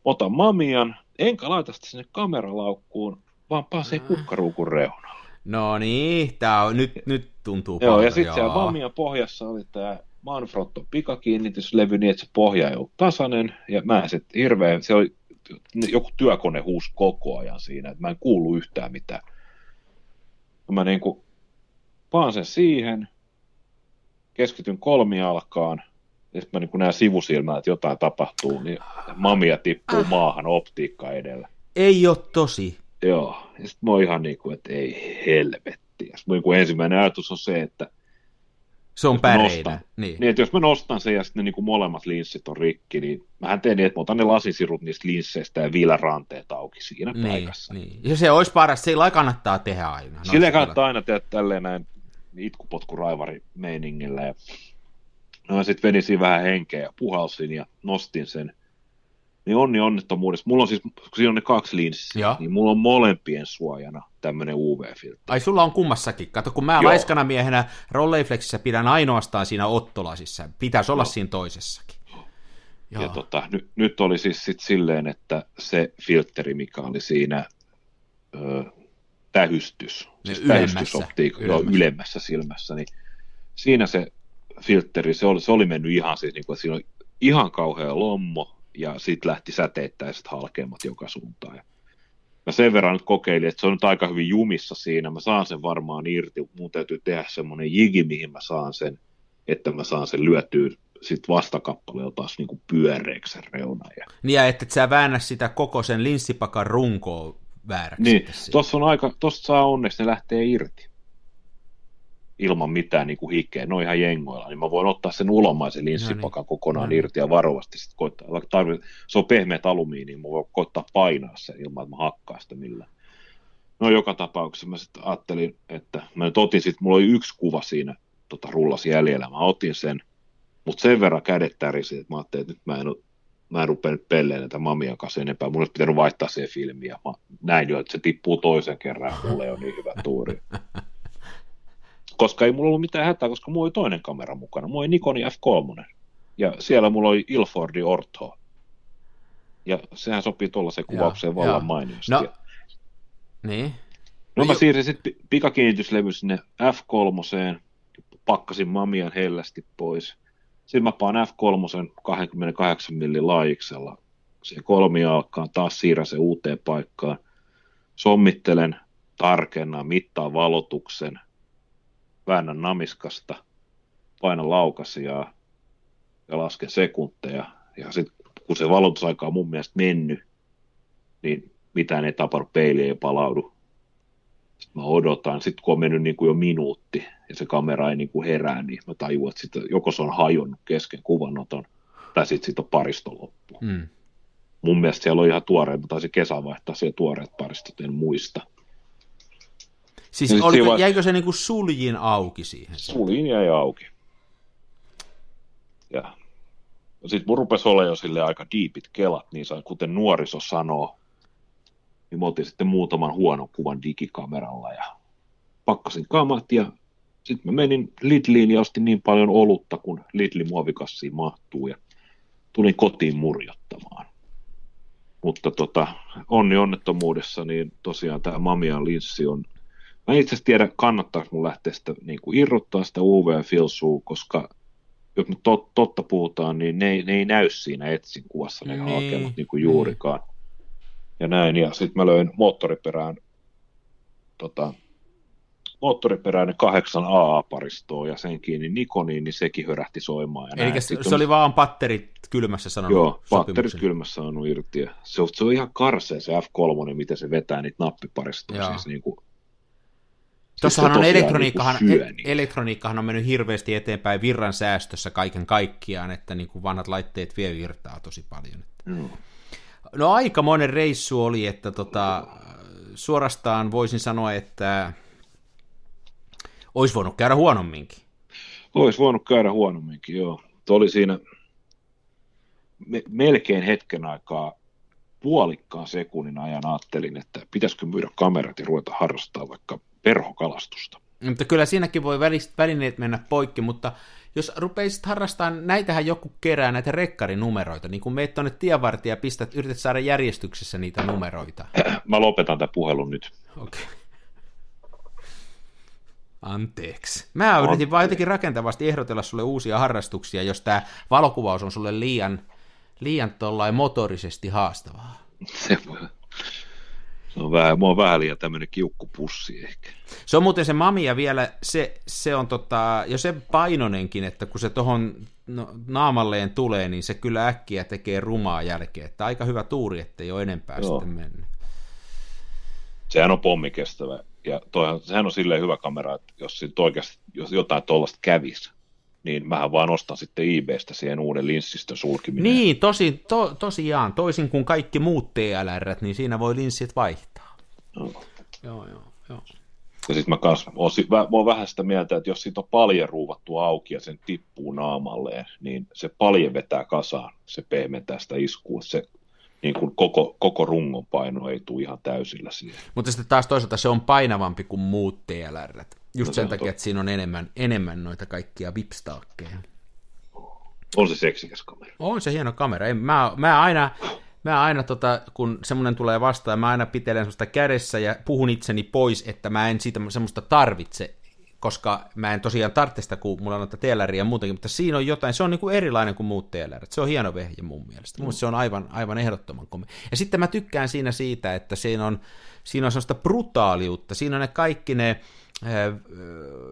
Otan mamian, enkä laita sitä sinne kameralaukkuun, vaan paan sen Ah. kukkaruukun reunaan. No niin, tää on, nyt, nyt tuntuu Joo, ja sitten siellä mamian pohjassa oli tämä Manfrotto pikakiinnityslevy niin, että se pohja ei ollut tasainen, ja mä en sitten hirveän, se oli joku työkone huusi koko ajan siinä, että mä en kuulu yhtään mitään. Mä niinku paan sen siihen, keskityn kolmijalkaan, ja sitten mä niinku näen sivusilmällä, että jotain tapahtuu, niin mamia tippuu Ah. maahan optiikka edellä. Ei ole tosi. Joo, ja sitten mä oon ihan niin kuin, että ei helvetti. Ja sit mun niinku ensimmäinen ajatus on se, että Se on päreinä. Niin. Niin, että jos mä nostan sen ja sitten ne niin kuin molemmat linssit on rikki, niin mähän teen niin, että mä otan ne lasisirut niistä linsseistä ja viilän ranteet auki siinä Niin, paikassa. niin. Ja se olisi paras, sillä kannattaa tehdä aina. No, se kannattaa aina tehdä tälleen näin itkupotkuraivari meiningillä. Ja... No sitten vedin siinä vähän henkeä ja puhalsin ja nostin sen. Niin onni onnettomuudessa. Mulla on siis, kun siinä on ne kaksi linssiä, Joo. niin mulla on molempien suojana tämmöinen UV-filtri. Ai sulla on kummassakin. Kato, kun mä Joo. laiskana miehenä Rolleiflexissä pidän ainoastaan siinä ottolasissa. Pitäisi olla siinä toisessakin. Joo. Ja tota, ny, nyt oli siis sit silleen, että se filtteri, mikä oli siinä ö, tähystys, siis ylemmässä, tähystysoptiikka, ylemmässä. Joo, ylemmässä silmässä, niin siinä se filtteri, se oli, se oli mennyt ihan siis, niin kuin, että siinä oli ihan kauhea lommo, ja sitten lähti säteittäiset halkeamat joka suuntaan. Ja mä sen verran nyt kokeilin, että se on nyt aika hyvin jumissa siinä, mä saan sen varmaan irti, mun täytyy tehdä semmoinen jigi, mihin mä saan sen, että mä saan sen lyötyä sitten vastakappaleella taas niin kuin pyöreäksi sen reunan. Ja Niin ja että et sä väännä sitä koko sen linssipakan runkoa vääräksi. Niin, tuossa on aika, tosta saa onneksi, ne lähtee irti. Ilman mitään niin kuin hikeä, ne on ihan jengoilla, niin mä voin ottaa sen ulomaisen linssipakan kokonaan No niin. irti ja varovasti sitten koittaa, vaikka tarvii, se on pehmeät alumiini, niin mä voin koittaa painaa sen ilman, että mä hakkaan sitä millään. No joka tapauksessa mä sitten ajattelin, että mä nyt otin sitten, mulla oli yksi kuva siinä tota, rullas jäljellä, mä otin sen, mutta sen verran kädet tärisi, että mä ajattelin, että nyt mä en, mä en rupea nyt pelleen näitä mamian kanssa enempää, mun olisi pitänyt vaihtaa siihen filmiä, mä näin jo, että se tippuu toisen kerran, ja mulla ei ole niin hyvä tuuri. Koska ei mulla ollut mitään hätää, koska mulla oli toinen kamera mukana, mulla oli Nikoni F3, ja siellä mulla oli Ilfordi Ortho, ja sehän sopii tuollaiseen kuvaukseen joo. vallan mainiosti. No, Niin. No mä jo- siirsin sitten pikakiinnityslevy sinne F3, pakkasin mamian hellästi pois. Sitten mä paan F3 28 millin laajiksella. Se kolmijalkaan taas siirrän se uuteen paikkaan. Sommittelen, tarkennan, mittaan valotuksen, väännän namiskasta, painan laukasijaa ja lasken sekunteja. Ja sitten kun se valotusaika on mun mielestä mennyt, niin mitään ei tapahdu, peili ei palaudu. Sitten mä odotan, sitten kun on mennyt niin kuin jo minuutti ja se kamera ei niin kuin herää, niin mä tajuan, että sit joko se on hajonnut kesken kuvanoton, tai sitten siitä on paristo loppu. Mm. Mun mielestä siellä on ihan tuoreet, mä taisin kesän vaihtaa siellä tuoreet paristot, en muista. Siis sit oliko, jäikö se niinku suljin auki siihen? Suljin jäi auki. Ja sitten mun rupesi olla jo sille aika diipit kelat, niin sa- kuten nuoriso sanoo, niin mä otin sitten muutaman huonon kuvan digikameralla ja pakkasin kamat ja sitten mä menin Lidliin ja ostin niin paljon olutta, kun Lidlin muovikassiin mahtuu ja tulin kotiin murjottamaan. Mutta tota, onni onnettomuudessa, niin tosiaan tämä Mamian linssi on Mä en itse asiassa tiedä, kannattaako mun lähteä sitä niin kuin irrottaa sitä UV-filsua, koska jos nyt tot, totta puhutaan, niin ne, ei- ne ei näy siinä etsin kuvassa ne Niin, hakemat niin kuin niin. juurikaan. Ja näin, ja sitten mä löin moottoriperään tota, moottoriperäinen 8 AA-paristoa ja sen kiinni Nikoniin, niin sekin hörähti soimaan. Ja Eli näin. se, se oli vaan patterit kylmässä sanonut Joo, patterit kylmässä saanut irti. Ja se, on, se on ihan karsea se F3, miten se vetää niitä nappiparistoja. Joo. Siis niin kuin, Tuossahan on elektroniikkahan, niitä. elektroniikkahan on mennyt hirveästi eteenpäin virran säästössä kaiken kaikkiaan, että niin kuin vanhat laitteet vie virtaa tosi paljon. No aika monen reissu oli, että tota, suorastaan voisin sanoa, että olisi voinut käydä huonomminkin. Olisi voinut käydä huonomminkin, joo. Tuo oli siinä me, melkein hetken aikaa puolikkaan sekunnin ajan ajattelin, että pitäisikö myydä kamerat ja ruveta harrastaa vaikka perhokalastusta. Mutta kyllä siinäkin voi välineet mennä poikki, mutta jos rupeisit harrastamaan, näitähän joku kerää näitä rekkarinumeroita, niin kun meet tuonne tienvartija ja pistät, yrität saada järjestyksessä niitä numeroita. Mä lopetan tämän puhelun nyt. Okei. Anteeksi. Mä yritin Anteeksi. vaan jotenkin rakentavasti ehdotella sulle uusia harrastuksia, jos tämä valokuvaus on sulle liian, liian tollain motorisesti haastavaa. Se, voi- se on vähän, mä oon vähän liian tämmöinen kiukkupussi ehkä. Se on muuten se mamia vielä, se, se on tota, jo se painonenkin, että kun se tuohon no, naamalleen tulee, niin se kyllä äkkiä tekee rumaa jälkeen. Että aika hyvä tuuri, ettei ole enempää Joo. sitten mennyt. Sehän on pommikestävä. Ja toihan, sehän on silleen hyvä kamera, että jos, siitä oikeasti, jos jotain tuollaista kävisi, niin mähän vaan ostan sitten eBaystä siihen uuden linssistön sulkiminen. Niin, tosi, to, tosiaan, toisin kuin kaikki muut TLR, niin siinä voi linssit vaihtaa. No. Joo, joo, joo. Ja sitten mä, kans, oon, mä, mä oon vähän sitä mieltä, että jos siitä on palje ruuvattu auki ja sen tippuu naamalleen, niin se palje vetää kasaan, se pehmentää sitä iskua, se niin kuin koko, koko rungon paino ei tule ihan täysillä siihen. Mutta sitten taas toisaalta se on painavampi kuin muut TLR. Just No se sen takia, että siinä on enemmän, enemmän noita kaikkia vipstaakkeja. On se seksikäs kamera. On se hieno kamera. En, mä, mä aina, mä aina tota, kun semmoinen tulee vastaan, mä aina pitelen semmoista kädessä ja puhun itseni pois, että mä en siitä semmoista tarvitse, koska mä en tosiaan tarvitse sitä, kun mulla on noita TLRiä ja muutenkin, mutta siinä on jotain, se on niin kuin erilainen kuin muut TLR. Se on hieno vehje mun mielestä. Mun mielestä se on aivan, aivan ehdottoman komi. Ja sitten mä tykkään siinä siitä, että siinä on, siinä on semmoista brutaaliutta, siinä on ne kaikki ne ö,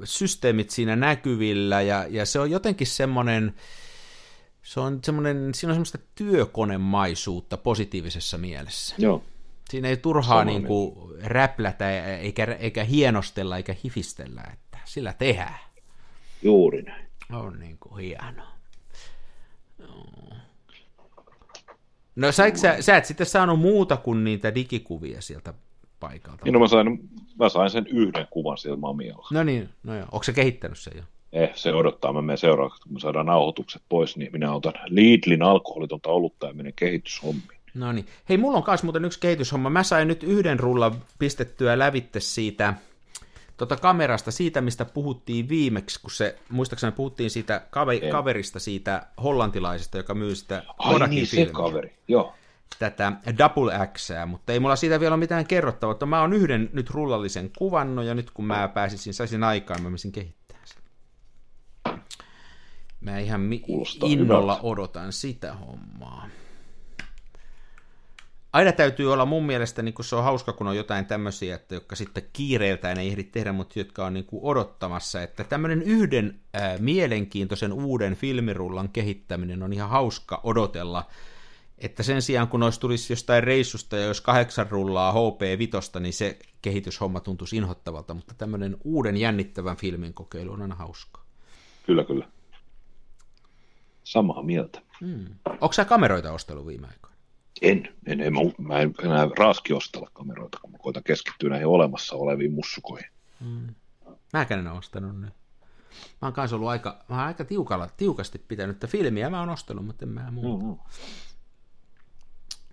systeemit siinä näkyvillä, ja, ja se on jotenkin semmoinen, se on semmoinen, siinä on semmoista työkonemaisuutta positiivisessa mielessä. Joo. Siinä ei turhaa niin kuin räplätä eikä, eikä hienostella eikä hifistellä, että sillä tehdään. Juuri näin. On niin kuin hienoa. Joo. No saiko sä, sä et sitten saanut muuta kuin niitä digikuvia sieltä paikalta? Niin no mä sain, mä sain sen yhden kuvan sieltä Mamialla. No niin, no joo. Onko se kehittänyt sen jo? Eh, se odottaa, mä menen seuraavaksi, kun me saadaan nauhoitukset pois, niin minä otan Lidlin alkoholitonta olutta ja menen kehityshommiin. No niin. Hei, mulla on myös muuten yksi kehityshomma. Mä sain nyt yhden rullan pistettyä lävitte siitä tota kamerasta, siitä mistä puhuttiin viimeksi, kun se, muistaakseni puhuttiin siitä kave, En. kaverista, siitä hollantilaisesta, joka myy sitä Ai niin, se kaveri, joo. tätä Double X, mutta ei mulla siitä vielä ole mitään kerrottavaa, mutta mä oon yhden nyt rullallisen kuvannut, ja nyt kun mä pääsisin, saisin aikaa, mä menisin kehittämään sen. Mä ihan mi- Kuulostaa innolla hyvältä. odotan sitä hommaa. Aina täytyy olla mun mielestä, niin kun se on hauska, kun on jotain tämmöisiä, että jotka sitten kiireiltään ei ehdi tehdä, mutta jotka on niin kuin odottamassa, että tämmöinen yhden ää, mielenkiintoisen uuden filmirullan kehittäminen on ihan hauska odotella, että sen sijaan kun olisi tulisi jostain reissusta ja jos kahdeksan rullaa HP5, niin se kehityshomma tuntuisi inhottavalta, mutta tämmöinen uuden jännittävän filmin kokeilu on aina hauskaa. Kyllä, kyllä. Samaa mieltä. Hmm. Onko sä kameroita ostellut viime aikoina? En, en, en mä, mä en enää raaski ostella kameroita, kun mä koitan keskittyä näihin olemassa oleviin mussukoihin. Mäkään en ole ostanut nyt. Mä oon kanssa ollut aika, mä oon aika tiukalla, tiukasti pitänyt tätä filmiä, mä oon ostanut, mutta en mä muuta. Mm-hmm.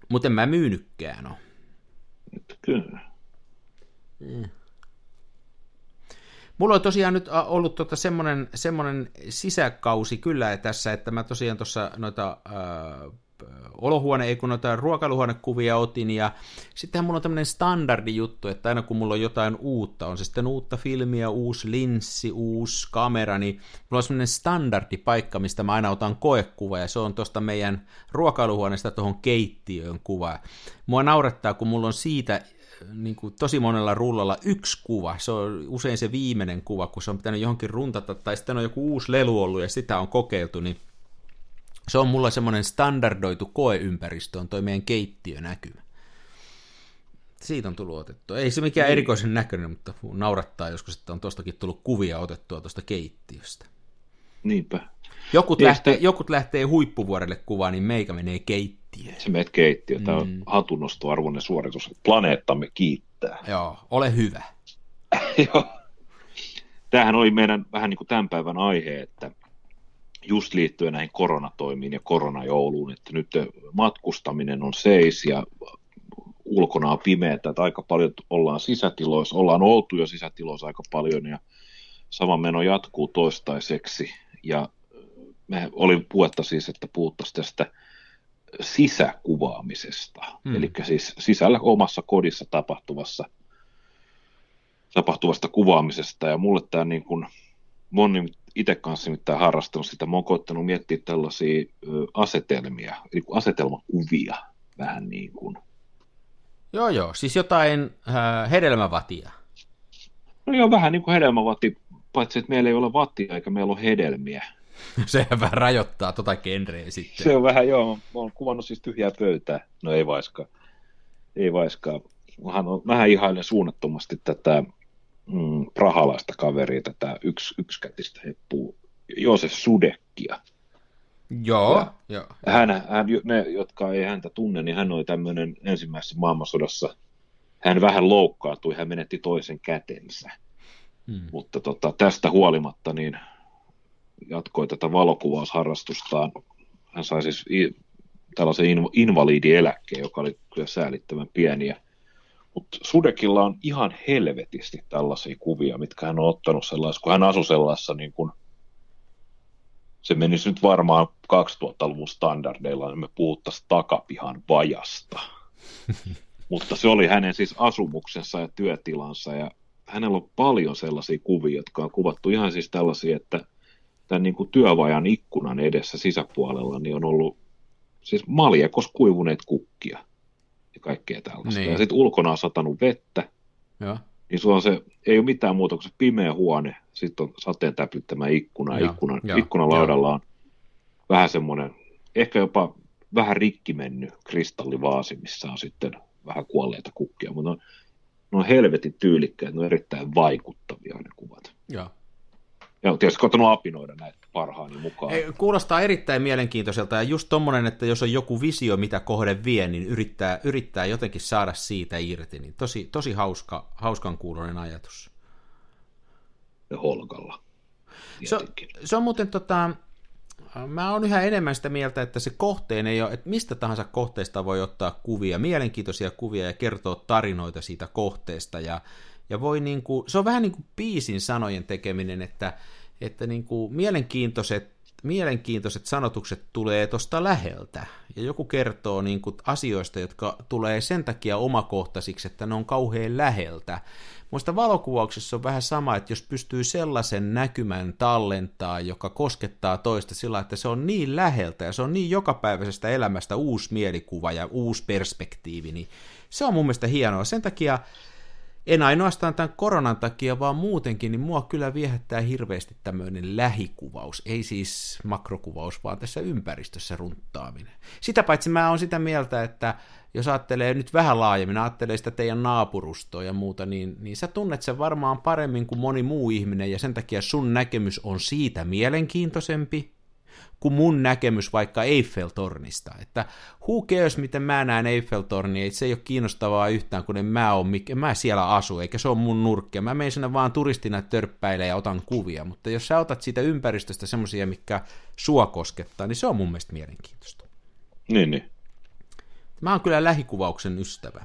Mutta en mä myynytkään ole. Kyllä. Mulla on tosiaan nyt ä, ollut tota semmoinen, semmoinen sisäkausi kyllä tässä, että mä tosiaan tuossa noita äh, olohuone, ei kun noita ruokailuhuonekuvia otin, ja sittenhän mulla on tämmöinen standardi juttu, että aina kun mulla on jotain uutta, on se sitten uutta filmiä, uusi linssi, uusi kamera, niin mulla on semmoinen standardipaikka, mistä mä aina otan koekuva, ja se on tuosta meidän ruokailuhuoneesta tuohon keittiöön kuva. Mua naurattaa, kun mulla on siitä niin kuin tosi monella rullalla yksi kuva, se on usein se viimeinen kuva, kun se on pitänyt johonkin runtata, tai sitten on joku uusi lelu ollut ja sitä on kokeiltu, niin se on mulla semmoinen standardoitu koeympäristö, on toi meidän keittiönäkymä. Siitä on tullut otettu. Ei se mikään erikoisen näköinen, mutta naurattaa joskus, että on tostakin tullut kuvia otettua tuosta keittiöstä. Niinpä. Jokut, Niin, lähtee, jokut lähtee huippuvuorelle kuvaan, niin meikä menee keittiöön. Se meet keittiö. Tämä on hatunnostoarvoinen suoritus. Planeettamme kiittää. Joo, ole hyvä. Joo. Tämähän oli meidän vähän niin kuin tämän päivän aihe, että just liittyen näihin koronatoimiin ja koronajouluun, että nyt matkustaminen on seis ja ulkona on pimeätä, että aika paljon ollaan sisätiloissa, ollaan oltu jo sisätiloissa aika paljon ja sama meno jatkuu toistaiseksi. Ja me oli puhetta siis, että puhuttaisiin tästä sisäkuvaamisesta, Hmm. eli siis sisällä omassa kodissa tapahtuvassa tapahtuvasta kuvaamisesta, ja mulle tämä niin kuin, oon itse kanssa nimittäin harrastanut sitä, mä oon koittanut miettiä tällaisia asetelmia, eli asetelmakuvia vähän niin kuin. Joo, joo, siis jotain äh, hedelmävatia. No joo, vähän niin kuin hedelmävatti, paitsi että meillä ei ole vattia eikä meillä ole hedelmiä. Sehän vähän rajoittaa tota genreä sitten. Se on vähän, joo, mä oon kuvannut siis tyhjää pöytää. No ei vaiskaan. Ei vaiskaan. Mähän on, vähän ihailen suunnattomasti tätä mm, prahalaista kaveria, tätä yks, yksikätistä heppua Joosef Sudekkia. Joo, Ja- joo. Hän, hän, ne, jotka ei häntä tunne, niin hän oli tämmöinen ensimmäisessä maailmansodassa. Hän vähän loukkaantui, hän menetti toisen kätensä. Hmm. Mutta tota, tästä huolimatta niin jatkoi tätä valokuvausharrastustaan. Hän sai siis i- tällaisen inv- invalidieläkkeen, joka oli kyllä säälittävän pieniä. Mutta Sudekilla on ihan helvetisti tällaisia kuvia, mitkä hän on ottanut sellaisessa, kun hän asui sellaisessa niin kuin, se menisi nyt varmaan 2000-luvun standardeilla, niin me puhuttaisiin takapihan vajasta. Mutta se oli hänen siis asumuksensa ja työtilansa ja hänellä on paljon sellaisia kuvia, jotka on kuvattu ihan siis tällaisia, että tämän niin kuin työvajan ikkunan edessä sisäpuolella niin on ollut siis maljakos kuivuneet kukkia ja kaikkea tällaista. Niin. Ja sitten ulkona on satanut vettä, joo. niin sulla on se, ei ole mitään muuta kuin se pimeä huone, sitten on sateen täpyttämä ikkuna, ja ikkunan, joo, ikkunalaudalla on vähän semmoinen, ehkä jopa vähän rikki mennyt kristallivaasi, missä on sitten vähän kuolleita kukkia, mutta ne on, ne on helvetin tyylikkäitä, ne on erittäin vaikuttavia ne kuvat. joo. Ja tietysti kotonut apinoida näitä parhaani mukaan. Ei, Kuulostaa erittäin mielenkiintoiselta ja just tommonen, että jos on joku visio, mitä kohde vie, niin yrittää, yrittää jotenkin saada siitä irti. Niin tosi, tosi hauska, hauskan kuuloinen ajatus. ja Holgalla. Se, se on muuten tota, mä oon yhä enemmän sitä mieltä, että se kohteen ei ole, että mistä tahansa kohteesta voi ottaa kuvia, mielenkiintoisia kuvia ja kertoa tarinoita siitä kohteesta ja, ja voi niin kuin, se on vähän niin kuin biisin sanojen tekeminen, että, että niin kuin mielenkiintoiset mielenkiintoiset sanotukset tulee tuosta läheltä, ja joku kertoo niin kuin asioista, jotka tulee sen takia omakohtaisiksi, että ne on kauhean läheltä. Muista valokuvauksessa on vähän sama, että jos pystyy sellaisen näkymän tallentaa, joka koskettaa toista sillä, että se on niin läheltä ja se on niin jokapäiväisestä elämästä uusi mielikuva ja uusi perspektiivi, niin se on mun mielestä hienoa. Sen takia en ainoastaan tämän koronan takia, vaan muutenkin, niin mua kyllä viehättää hirveästi tämmöinen lähikuvaus, ei siis makrokuvaus, vaan tässä ympäristössä runttaaminen. Sitä paitsi mä oon sitä mieltä, että jos ajattelee nyt vähän laajemmin, ajattelee sitä teidän naapurustoa ja muuta, niin, niin sä tunnet sen varmaan paremmin kuin moni muu ihminen, ja sen takia sun näkemys on siitä mielenkiintoisempi, kuin mun näkemys vaikka Eiffel-tornista. Että who cares, miten mä näen Eiffel-torni, ei se ei ole kiinnostavaa yhtään, kun en mä, ole, en mä siellä asu, eikä se ole mun nurkkia. Mä menen sinne vaan turistina törppäilemään ja otan kuvia, mutta jos sä otat siitä ympäristöstä semmoisia, mikä sua koskettaa, niin se on mun mielestä mielenkiintoista. Niin, niin. Mä oon kyllä lähikuvauksen ystävä.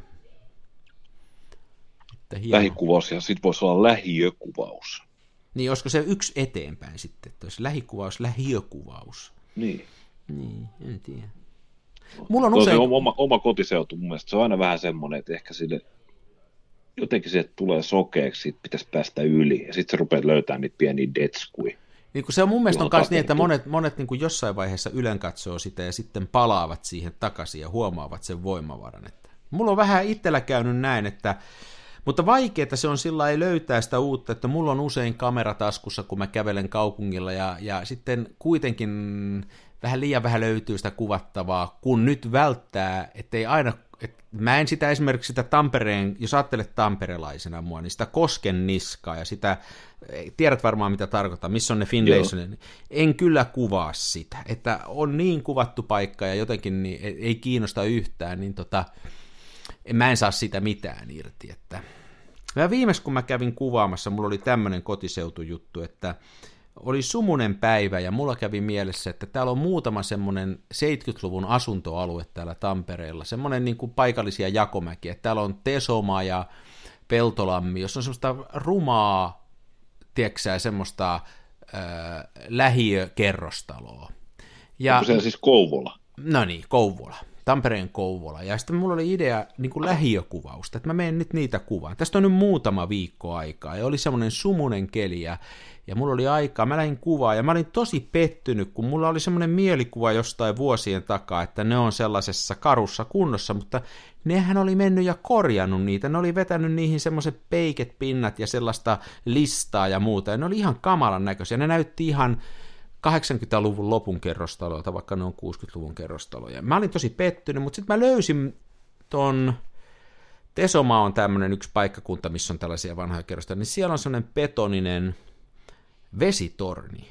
Että hieno. Lähikuvaus ja sitten voisi olla lähiökuvaus. Niin, olisiko se yksi eteenpäin sitten, että olisi lähikuvaus, lähiökuvaus. Niin. Niin, en tiedä. Mulla on Tuo usein... se oma, oma kotiseutu mun mielestä se on aina vähän semmoinen, että ehkä sille jotenkin se tulee sokeeksi, siitä pitäisi päästä yli, ja sitten se rupeaa löytämään niitä pieniä detskuja. Niin kuin se on mun mielestä on myös niin, että monet, monet niin kuin jossain vaiheessa ylen katsoo sitä ja sitten palaavat siihen takaisin ja huomaavat sen voimavaran. Että mulla on vähän itsellä käynyt näin, että mutta vaikeaa se on sillä ei löytää sitä uutta, että mulla on usein kamera taskussa, kun mä kävelen kaupungilla ja, ja sitten kuitenkin vähän liian vähän löytyy sitä kuvattavaa, kun nyt välttää, ettei aina, et mä en sitä esimerkiksi sitä Tampereen, jos ajattelet tamperelaisena mua, niin sitä kosken niskaa ja sitä, tiedät varmaan mitä tarkoittaa, missä on ne Finlaysonin, en kyllä kuvaa sitä, että on niin kuvattu paikka ja jotenkin niin ei- ei kiinnosta yhtään, niin tota, mä en saa sitä mitään irti, että Mä viimeis kun mä kävin kuvaamassa, mulla oli tämmöinen kotiseutujuttu, että oli sumunen päivä ja mulla kävi mielessä, että täällä on muutama semmoinen 70-luvun asuntoalue täällä Tampereella, semmoinen niin kuin paikallisia jakomäkiä. Täällä on Tesoma ja Peltolammi, jos on semmoista rumaa, tieksää, semmoista äh, lähiökerrostaloa. Ja, Onko se siis Kouvola? No niin, Kouvola. Tampereen Kouvola. Ja sitten mulla oli idea niin kuin lähiökuvausta, että mä menen nyt niitä kuvaan. Tästä on nyt muutama viikko aikaa, ja oli semmoinen sumunen keli, ja, ja mulla oli aikaa, mä lähdin kuvaan, ja mä olin tosi pettynyt, kun mulla oli semmoinen mielikuva jostain vuosien takaa, että ne on sellaisessa karussa kunnossa, mutta nehän oli mennyt ja korjannut niitä, ne oli vetänyt niihin semmoiset peiket pinnat ja sellaista listaa ja muuta, ja ne oli ihan kamalan näköisiä, ne näytti ihan 80-luvun lopun kerrostaloilta, vaikka ne on 60-luvun kerrostaloja. Mä olin tosi pettynyt, mutta sitten mä löysin ton, Tesoma on tämmöinen yksi paikkakunta, missä on tällaisia vanhoja kerrostaloja, niin siellä on semmoinen betoninen vesitorni.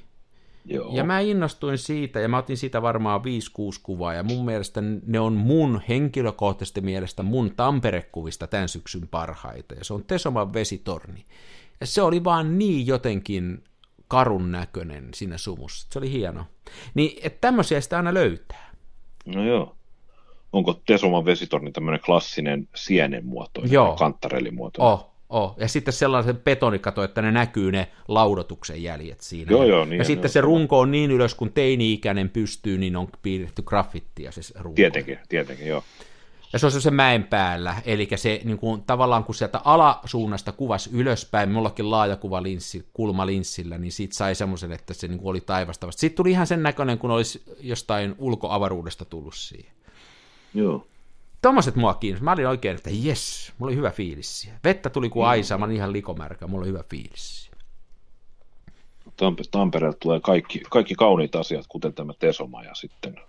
Joo. Ja mä innostuin siitä, ja mä otin siitä varmaan 5-6 kuvaa, ja mun mielestä ne on mun henkilökohtaisesti mielestä mun Tampere-kuvista tämän syksyn parhaita, ja se on Tesoman vesitorni. Ja se oli vaan niin jotenkin karun näköinen siinä sumussa. Se oli hieno. Niin, että tämmöisiä sitä aina löytää. No joo. Onko Tesoman vesitorni tämmöinen klassinen sienen muotoinen, joo. kanttarellimuotoinen? Oh, Oh. Ja sitten sellaisen betonikato, että ne näkyy ne laudotuksen jäljet siinä. Joo, joo, niin ja sitten se runko on niin ylös, kun teini-ikäinen pystyy, niin on piirretty graffittia se runko. Tietenkin, tietenkin, joo. Ja se on se mäen päällä, eli se niin kuin, tavallaan kun sieltä alasuunnasta kuvasi ylöspäin, mullakin laajakuva linssi, kulmalinssillä, niin siitä sai semmoisen, että se niin kuin oli taivasta Sitten tuli ihan sen näköinen, kun olisi jostain ulkoavaruudesta tullut siihen. Joo. Tommoset mua kiinnosti. Mä olin oikein, että jes, mulla oli hyvä fiilis. Vettä tuli kuin aisa, mä olin ihan likomärkä, mulla oli hyvä fiilis. Tampereelta tulee kaikki, kaikki kauniit asiat, kuten tämä Tesoma ja sitten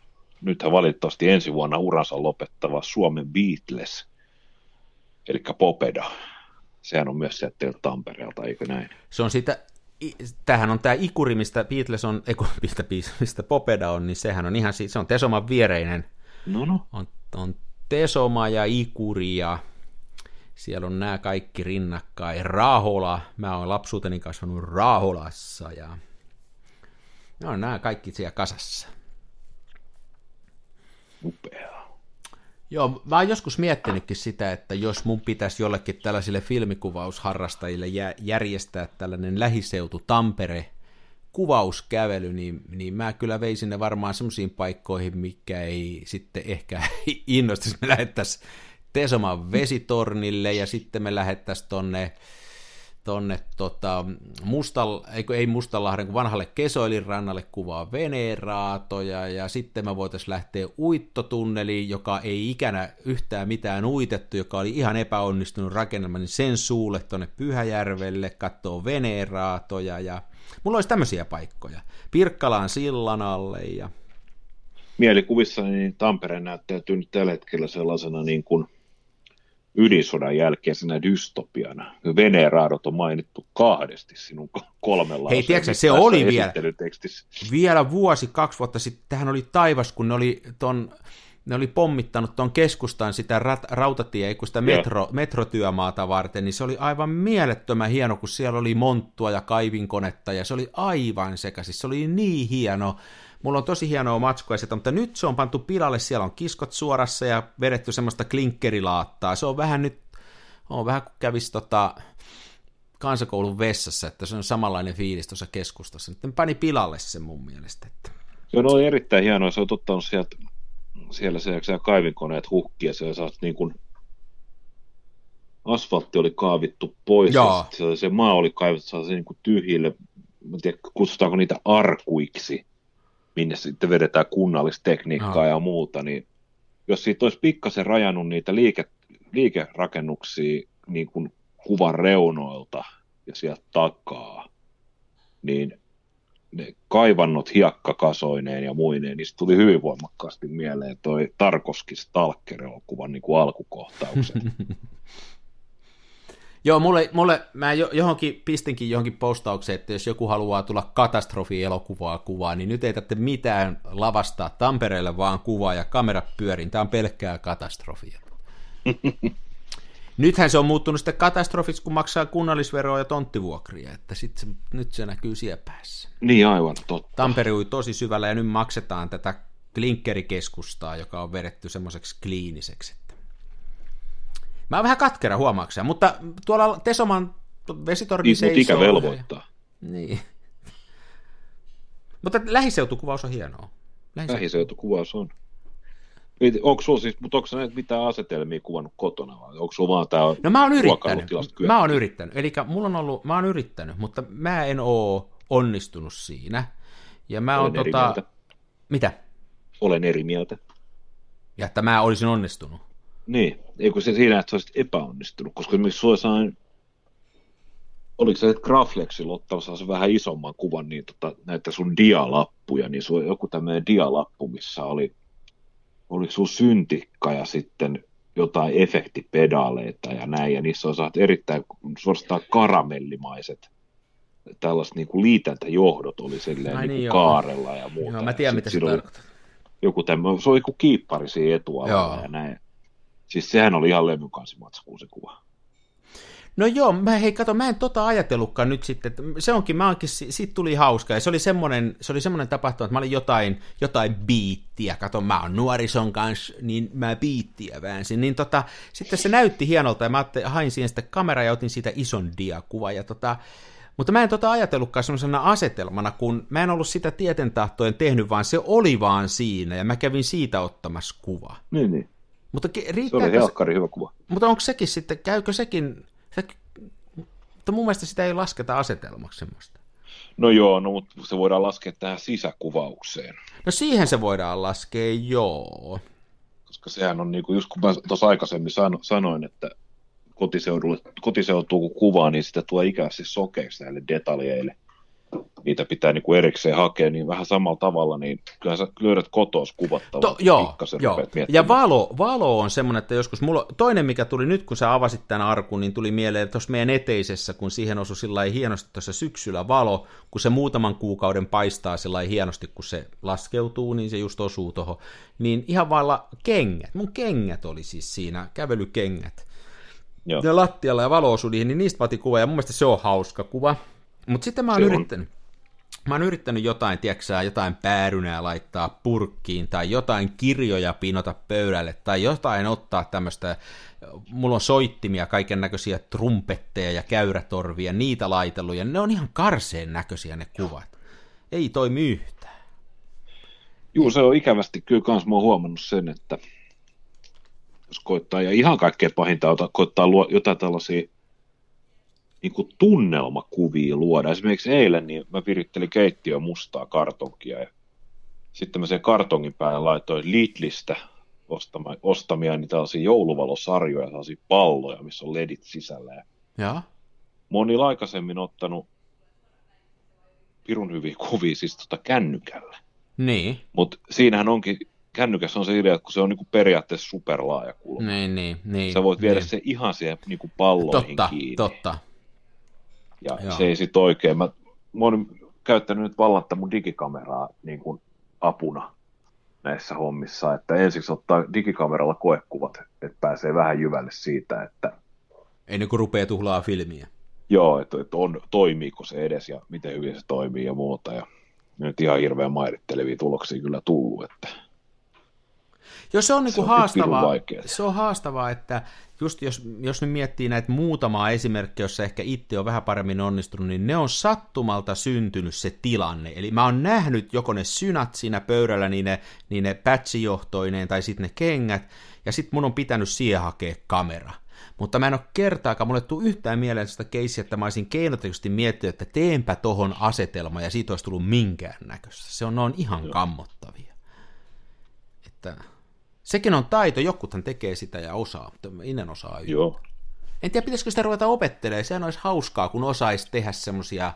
nythän valitettavasti ensi vuonna uransa lopettava Suomen Beatles, eli Popeda. Sehän on myös sieltä Tampereelta, eikö näin? Se on sitä, tämähän on tämä ikuri, mistä Beatles on, ei mistä, mistä Popeda on, niin sehän on ihan, se on Tesoman viereinen. No no. On, on Tesoma ja Ikuri ja siellä on nämä kaikki rinnakkain. Rahola, mä oon lapsuuteni kasvanut Raholassa ja ne on nämä kaikki siellä kasassa. Upeaa. Joo, mä oon joskus miettinytkin sitä, että jos mun pitäisi jollekin tällaisille filmikuvausharrastajille järjestää tällainen lähiseutu Tampere kuvauskävely, niin, niin mä kyllä veisin ne varmaan semmoisiin paikkoihin, mikä ei sitten ehkä innostaisi. Me lähettäisiin Tesoman vesitornille ja sitten me lähettäisiin tonne, tonne tota, Mustal, ei, ei Mustalahden, kun vanhalle Kesoilin rannalle kuvaa veneeraatoja ja sitten me voitaisiin lähteä uittotunneliin, joka ei ikänä yhtään mitään uitettu, joka oli ihan epäonnistunut rakennelma, niin sen suulle tuonne Pyhäjärvelle, katsoo veneeraatoja ja Mulla olisi tämmöisiä paikkoja. Pirkkalaan sillan alle ja... Mielikuvissa niin Tampere näyttäytyy nyt tällä hetkellä sellaisena niin kuin ydinsodan jälkeisenä dystopiana. Veneeraadot on mainittu kahdesti sinun kolmella Hei, tiedätkö, se oli vielä, vielä vuosi, kaksi vuotta sitten, tähän oli taivas, kun ne oli ton ne oli pommittanut tuon keskustan sitä rat, rautatie, kun sitä metro, metrotyömaata varten, niin se oli aivan mielettömän hieno, kun siellä oli monttua ja kaivinkonetta, ja se oli aivan sekaisin, se oli niin hieno. Mulla on tosi hienoa matskua sieltä, mutta nyt se on pantu pilalle, siellä on kiskot suorassa ja vedetty semmoista klinkkerilaattaa. Se on vähän nyt, on vähän kuin kävisi tota, kansakoulun vessassa, että se on samanlainen fiilis tuossa keskustassa. Nyt pani pilalle sen mun mielestä. Että... Joo, no on erittäin hienoa, se on ottanut sieltä siellä se, se kaivinkoneet hukkia, se saat niin kuin, asfaltti oli kaavittu pois, Jaa. ja se, se maa oli kaivettu se niin kuin tyhjille, mä tiedä, kutsutaanko niitä arkuiksi, minne sitten vedetään kunnallistekniikkaa Jaa. ja muuta, niin jos siitä olisi pikkasen rajannut niitä liike, liikerakennuksia niin kuin kuvan reunoilta ja sieltä takaa, niin ne kaivannot hiekkakasoineen ja muineen, niin tuli hyvin voimakkaasti mieleen toi Tarkoski Stalker-elokuvan niin kuin alkukohtaukset. Joo, mulle, mulle, mä johonkin pistinkin johonkin postaukseen, että jos joku haluaa tulla katastrofi-elokuvaa kuvaa, niin nyt ei tarvitse mitään lavastaa Tampereelle, vaan kuvaa ja kamera pyörin. Tämä on pelkkää katastrofia. Nythän se on muuttunut sitten katastrofiksi, kun maksaa kunnallisveroa ja tonttivuokria, että sit se, nyt se näkyy siellä päässä. Niin aivan, totta. Tampere ui tosi syvällä ja nyt maksetaan tätä klinkkerikeskustaa, joka on vedetty semmoiseksi kliiniseksi. Mä oon vähän katkera huomaakseen, mutta tuolla Tesoman vesitorni niin, seisoo. ikä velvoittaa. Ja... Niin. mutta lähiseutukuvaus on hienoa. Lähiseutukuvaus, lähiseutukuvaus on. Onko sulla siis, mutta onko näitä mitään asetelmia kuvannut kotona vai onko sulla vaan tämä No mä oon yrittänyt, mä oon yrittänyt, eli mulla on ollut, mä oon yrittänyt, mutta mä en oo onnistunut siinä. Ja mä oon tota... Mieltä. Mitä? Olen eri mieltä. Ja että mä olisin onnistunut. Niin, eikö se siinä, että sä olisit epäonnistunut, koska esimerkiksi sulla sain, oliko se, että Graflexilla ottamassa vähän isomman kuvan, niin tota, näitä sun dialappuja, niin sulla joku tämmöinen dialappu, missä oli oliko sun syntikka ja sitten jotain efektipedaaleita ja näin, ja niissä on saat erittäin suorastaan karamellimaiset tällaiset niin kuin liitäntäjohdot oli silleen Ai niin niin, joo. kaarella ja muuta. Joo, mä tiedän, mitä se oli tarkoittaa. Joku tämmöinen, se oli joku kiippari siinä etualalla ja näin. Siis sehän oli ihan levykansimatskuun se kuva. No joo, mä, hei kato, mä en tota ajatellutkaan nyt sitten, että se onkin, mä onkin, si- siitä tuli hauska, ja se oli semmoinen, se oli semmoinen tapahtuma, että mä olin jotain, jotain biittiä, kato, mä oon nuorison kanssa, niin mä biittiä väänsin, niin tota, sitten se näytti hienolta, ja mä hain siihen sitten kameraa ja otin siitä ison diakuva, ja tota, mutta mä en tota ajatellutkaan semmoisena asetelmana, kun mä en ollut sitä tietentahtojen tehnyt, vaan se oli vaan siinä, ja mä kävin siitä ottamassa kuva. Niin, niin. Mutta ke- Se oli riittääkö, se, helkkari hyvä kuva. mutta onko sekin sitten, käykö sekin, se, mutta mun mielestä sitä ei lasketa asetelmaksi semmoista. No joo, no, mutta se voidaan laskea tähän sisäkuvaukseen. No siihen se voidaan laskea, joo. Koska sehän on, niin kuin, just kun mä tuossa aikaisemmin sano, sanoin, että kotiseudulle, kotiseutuu kun kuvaa, niin sitä tulee ikävästi sokeiksi näille detaljeille. Niitä pitää niin kuin erikseen hakea, niin vähän samalla tavalla, niin kyllä sä löydät kotos kuvattavaa. To, joo, joo. Ja valo, valo on semmoinen, että joskus mulla, toinen mikä tuli nyt, kun sä avasit tämän arkun, niin tuli mieleen tuossa meidän eteisessä, kun siihen osui sillä hienosti tuossa syksyllä valo, kun se muutaman kuukauden paistaa sillä hienosti, kun se laskeutuu, niin se just osuu tuohon. Niin ihan vailla kengät, mun kengät oli siis siinä, kävelykengät. Joo. Ja lattialla ja valo osui niihin, niin niistä vaatii kuva, ja mun mielestä se on hauska kuva. Mutta sitten mä oon on. yrittänyt, mä oon yrittänyt jotain, tiedätkö jotain päärynää laittaa purkkiin, tai jotain kirjoja pinota pöydälle, tai jotain ottaa tämmöistä, mulla on soittimia, kaiken näköisiä trumpetteja ja käyrätorvia, niitä laitellut, ja ne on ihan karseen näköisiä ne kuvat. Ei toimi yhtään. Juu, se on ikävästi kyllä kans mä oon huomannut sen, että jos koittaa, ja ihan kaikkein pahinta on koittaa luo jotain tällaisia niin kuin tunnelmakuvia luoda. Esimerkiksi eilen niin mä virittelin keittiön mustaa kartonkia ja sitten mä sen kartongin päälle laitoin Lidlistä ostama, ostamia niin tällaisia jouluvalosarjoja, tällaisia palloja, missä on ledit sisällä. Ja moni on aikaisemmin ottanut pirun hyviä kuvia siis tota kännykällä. Niin, Mutta siinähän onkin, kännykässä on se idea, että kun se on niinku periaatteessa superlaaja kulma, niin, niin. niin sä voit viedä niin. se ihan siihen niinku palloihin Totta, kiinni. totta. Ja Joo. se ei sit oikein. Mä, mä oon käyttänyt nyt vallatta mun digikameraa niin kuin apuna näissä hommissa, että ensiksi ottaa digikameralla koekuvat, että pääsee vähän jyvälle siitä, että Ennen kuin rupeaa tuhlaa filmiä. joo, että, että on, toimiiko se edes ja miten hyvin se toimii ja muuta. Ja nyt ihan hirveän mairittelevia tuloksia kyllä tullut, että Joo, se on, niinku Se on haastavaa. Se on haastavaa, että just jos, jos nyt miettii näitä muutamaa esimerkkiä, jossa ehkä itse on vähän paremmin onnistunut, niin ne on sattumalta syntynyt se tilanne. Eli mä oon nähnyt joko ne synat siinä pöydällä, niin ne, niin ne patchijohtoineen tai sitten ne kengät, ja sitten mun on pitänyt siihen hakea kamera. Mutta mä en ole kertaakaan, mulle tuu yhtään mieleen sitä keissiä, että mä olisin keinotekoisesti miettinyt, että teenpä tohon asetelma ja siitä olisi tullut minkään näköistä. Se on, ne on ihan kammottavia. Että sekin on taito, jokuthan tekee sitä ja osaa, mutta en osaa yhtään. joo. En tiedä, pitäisikö sitä ruveta opettelemaan, sehän olisi hauskaa, kun osaisi tehdä semmoisia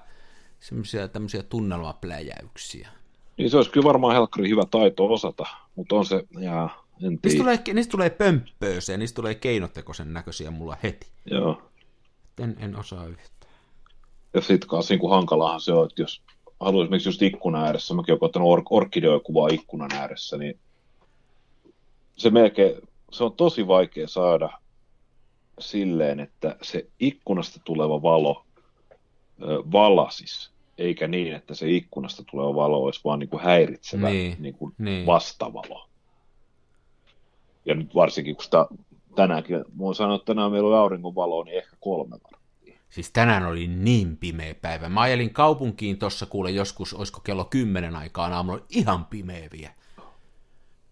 semmoisia tämmöisiä tunnelmapläjäyksiä. Niin se olisi kyllä varmaan helkkari hyvä taito osata, mutta on se, ja en Niistä tiedä. tulee, niistä tulee pömppööseen, niistä tulee keinotekoisen näköisiä mulla heti. Joo. En, en osaa yhtään. Ja sitten kanssa niin hankalahan se on, että jos haluaa esimerkiksi just ikkunan ääressä, mäkin olen ottanut or- orkideokuvaa ikkunan ääressä, niin se melkein, se on tosi vaikea saada silleen, että se ikkunasta tuleva valo valasis, eikä niin, että se ikkunasta tuleva valo olisi vaan niin kuin häiritsevä Niin, niin kuin niin. vastavalo. Ja nyt varsinkin, kun sitä tänäänkin, voin sanoa, että tänään meillä on auringonvaloa, niin ehkä kolme varttia. Siis tänään oli niin pimeä päivä. Mä ajelin kaupunkiin tuossa kuule joskus, olisiko kello kymmenen aikaan aamulla, oli ihan pimeä vielä.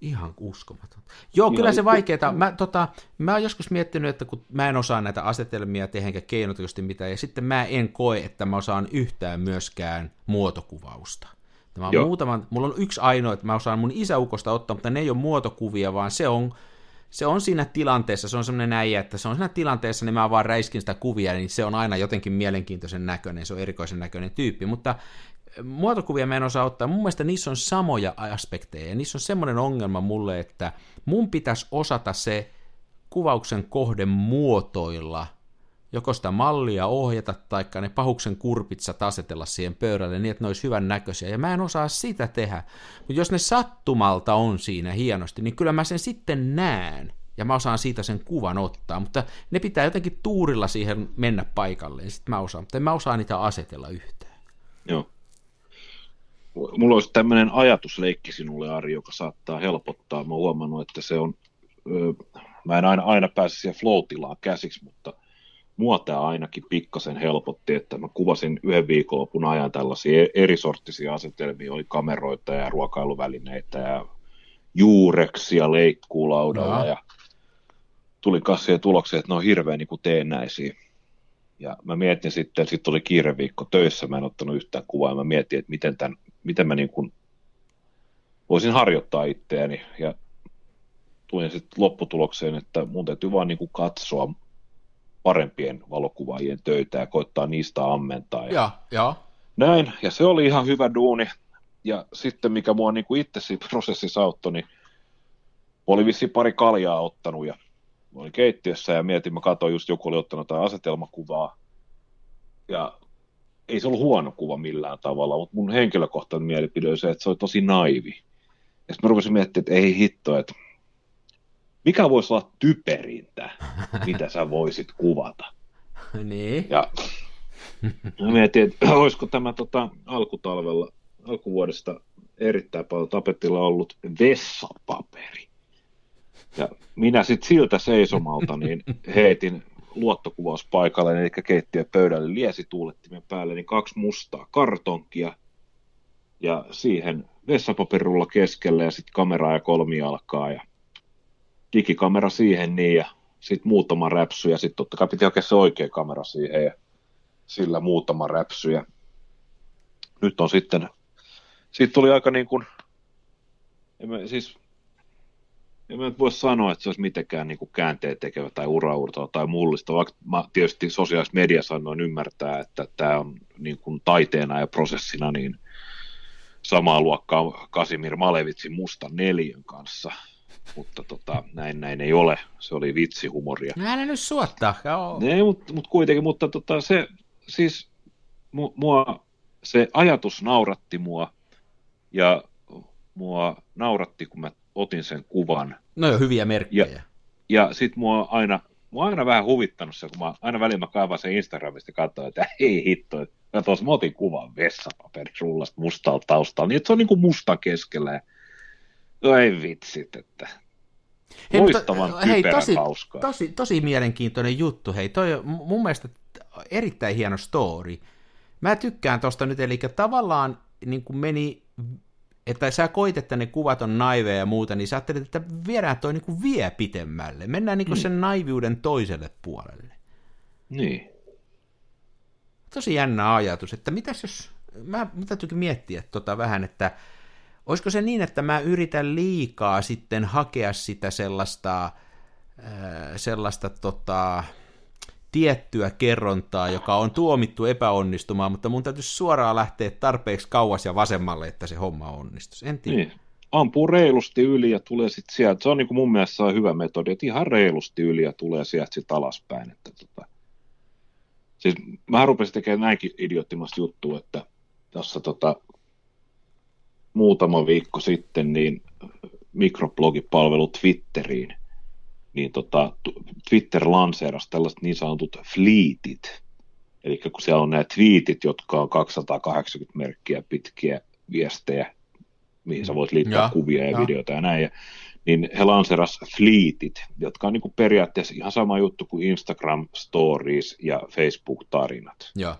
Ihan uskomaton. Joo, kyllä se vaikeeta. Mä, tota, mä oon joskus miettinyt, että kun mä en osaa näitä asetelmia tehdä keinotekoisesti mitään, ja sitten mä en koe, että mä osaan yhtään myöskään muotokuvausta. Mä muutaman, mulla on yksi ainoa, että mä osaan mun isäukosta ottaa, mutta ne ei ole muotokuvia, vaan se on, se on siinä tilanteessa, se on semmoinen äijä, että se on siinä tilanteessa, niin mä vaan räiskin sitä kuvia, niin se on aina jotenkin mielenkiintoisen näköinen, se on erikoisen näköinen tyyppi, mutta muotokuvia mä en osaa ottaa. Mun mielestä niissä on samoja aspekteja, ja niissä on semmoinen ongelma mulle, että mun pitäisi osata se kuvauksen kohde muotoilla joko sitä mallia ohjata, tai ne pahuksen kurpitsat asetella siihen pöydälle niin, että ne olisi hyvän näköisiä, ja mä en osaa sitä tehdä. Mutta jos ne sattumalta on siinä hienosti, niin kyllä mä sen sitten näen, ja mä osaan siitä sen kuvan ottaa, mutta ne pitää jotenkin tuurilla siihen mennä paikalle, ja sitten mä osaan, mutta en mä osaa niitä asetella yhtään. Joo. Mulla olisi tämmöinen ajatusleikki sinulle, Ari, joka saattaa helpottaa. Mä huomannut, että se on, mä en aina, aina pääse siihen flow käsiksi, mutta mua tämä ainakin pikkasen helpotti, että mä kuvasin yhden viikonlopun ajan tällaisia erisorttisia asetelmia, oli kameroita ja ruokailuvälineitä ja juureksia leikkuulaudalla ja, ja tuli kasvien tulokseen, että ne on hirveän niin teennäisiä. Ja mä mietin sitten, sitten oli kiireviikko töissä, mä en ottanut yhtään kuvaa, ja mä mietin, että miten, tämän, miten mä niin kuin voisin harjoittaa itseäni, ja tulin sitten lopputulokseen, että mun täytyy vaan niin kuin katsoa parempien valokuvaajien töitä ja koittaa niistä ammentaa. Ja, ja, ja. Näin, ja se oli ihan hyvä duuni. Ja sitten mikä mua niin kuin itse siinä prosessissa auttoi, niin oli vissiin pari kaljaa ottanut ja olin keittiössä ja mietin, mä katsoin just joku oli ottanut jotain asetelmakuvaa. Ja ei se ollut huono kuva millään tavalla, mutta mun henkilökohtainen mielipide oli se, että se oli tosi naivi. Ja sitten mä rupesin miettimään, että ei hitto, että mikä voisi olla typerintä, mitä sä voisit kuvata. niin. Ja mä mietin, että olisiko tämä tota, alkutalvella, alkuvuodesta erittäin paljon tapetilla ollut vessapaperi. Ja minä sitten siltä seisomalta niin heitin luottokuvauspaikalle, eli keittiöpöydälle liesituulettimen päälle, niin kaksi mustaa kartonkia ja siihen vessapaperulla keskelle ja sitten kamera ja kolmijalkaa ja digikamera siihen niin ja sitten muutama räpsy ja sitten totta kai piti oikein se oikea kamera siihen ja sillä muutama räpsy ja nyt on sitten, siitä tuli aika niin kuin, siis en mä voi sanoa, että se olisi mitenkään niin käänteen tekevä tai uraurtava tai mullista, vaikka mä tietysti sosiaalisessa mediassa annoin ymmärtää, että tämä on niin kuin taiteena ja prosessina niin samaa luokkaa Kasimir Malevitsin musta neljän kanssa, mutta tota, näin, näin ei ole. Se oli vitsihumoria. No älä nyt suottaa. Ne, mutta mut kuitenkin, mutta tota, se siis mua, se ajatus nauratti mua ja mua nauratti, kun mä otin sen kuvan. No jo hyviä merkkejä. Ja, ja sit mua aina, mua aina vähän huvittanut se, kun mä aina välillä mä kaivan sen Instagramista ja katsoin, että ei hitto, että tuossa mä otin kuvan vessapaperisullasta mustalta taustalla, niin että se on niinku musta keskellä. Ja, no ei vitsit, että hei, Loistavan mutta, hei, tosi, hauskaa. Tosi, tosi mielenkiintoinen juttu. Hei, toi on mun mielestä erittäin hieno story. Mä tykkään tosta nyt, eli tavallaan niin kuin meni että sä koit, että ne kuvat on naiveja ja muuta, niin sä ajattelet, että viedään toi niin kuin vie pitemmälle. Mennään niin kuin mm. sen naiviuden toiselle puolelle. Niin. Tosi jännä ajatus, että mitäs jos, mä, mä täytyykin miettiä tota vähän, että olisiko se niin, että mä yritän liikaa sitten hakea sitä sellaista, sellaista tota, tiettyä kerrontaa, joka on tuomittu epäonnistumaan, mutta mun täytyisi suoraan lähteä tarpeeksi kauas ja vasemmalle, että se homma onnistuisi. En tiedä. Niin. Ampuu reilusti yli ja tulee sitten sieltä. Se on niin kuin mun mielestä on hyvä metodi, että ihan reilusti yli ja tulee sieltä sitten alaspäin. Että tota. Siis mä rupesin tekemään näinkin idioottimasta juttua, että tässä tota, muutama viikko sitten niin mikroblogipalvelu Twitteriin niin tota, Twitter lanseerasi tällaiset niin sanotut fleetit, eli kun siellä on nämä tweetit, jotka on 280 merkkiä pitkiä viestejä, mihin sä voit liittää ja, kuvia ja, ja videoita ja näin, ja, niin he lanseeras fleetit, jotka on niin kuin periaatteessa ihan sama juttu kuin Instagram Stories ja Facebook-tarinat. Ja.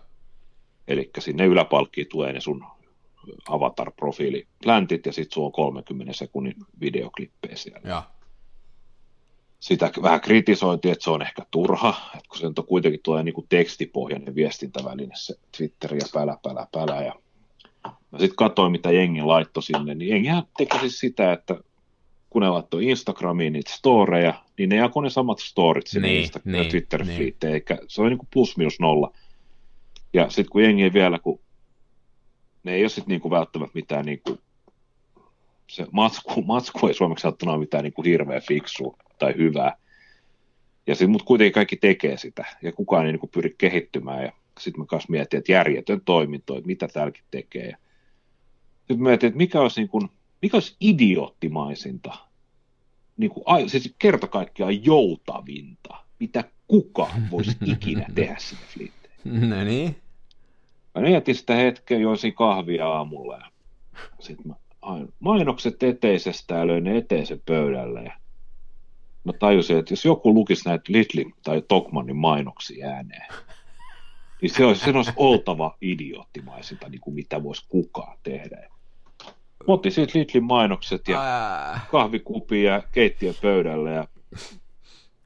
Eli sinne yläpalkkiin tulee ne sun avatar-profiili pläntit ja sitten sulla on 30 sekunnin videoklippejä siellä. Ja sitä vähän kritisointi, että se on ehkä turha, että kun se on kuitenkin tulee niin kuin tekstipohjainen viestintäväline se Twitter ja pälä, pälä, pälä. Ja mä sitten katsoin, mitä jengi laittoi sinne, niin jengihän teki siis sitä, että kun ne laittoi Instagramiin niitä storeja, niin ne jakoi ne samat storit sinne niin, Insta- niin, twitter niin. eikä se oli niin kuin plus minus nolla. Ja sitten kun jengi vielä, kun ne ei ole sitten niin välttämättä mitään niin kuin, se matsku, matsku ei suomeksi sanottuna ole mitään niin kuin hirveä fiksua tai hyvää. Ja sit, mutta kuitenkin kaikki tekee sitä, ja kukaan ei niin kuin pyri kehittymään, ja sitten mä kanssa mietin, että järjetön toiminto, että mitä täälläkin tekee. Sitten mä mietin, että mikä olisi, niin kuin, mikä olisi idioottimaisinta, niin kuin, siis kerta kaikkiaan joutavinta, mitä kukaan voisi ikinä tehdä sinne flitteen. No niin. Mä mietin sitä hetkeä, joisin kahvia aamulla ja sitten mä mainokset eteisestä ja löin ne eteisen pöydälle ja mä tajusin, että jos joku lukisi näitä Lidlin tai Tokmannin mainoksia ääneen, niin se olisi, se olisi oltava idioottimaisinta, niin kuin mitä voisi kukaan tehdä. Mä otin siitä Lidlin mainokset ja kahvikupi ja keittiön pöydälle ja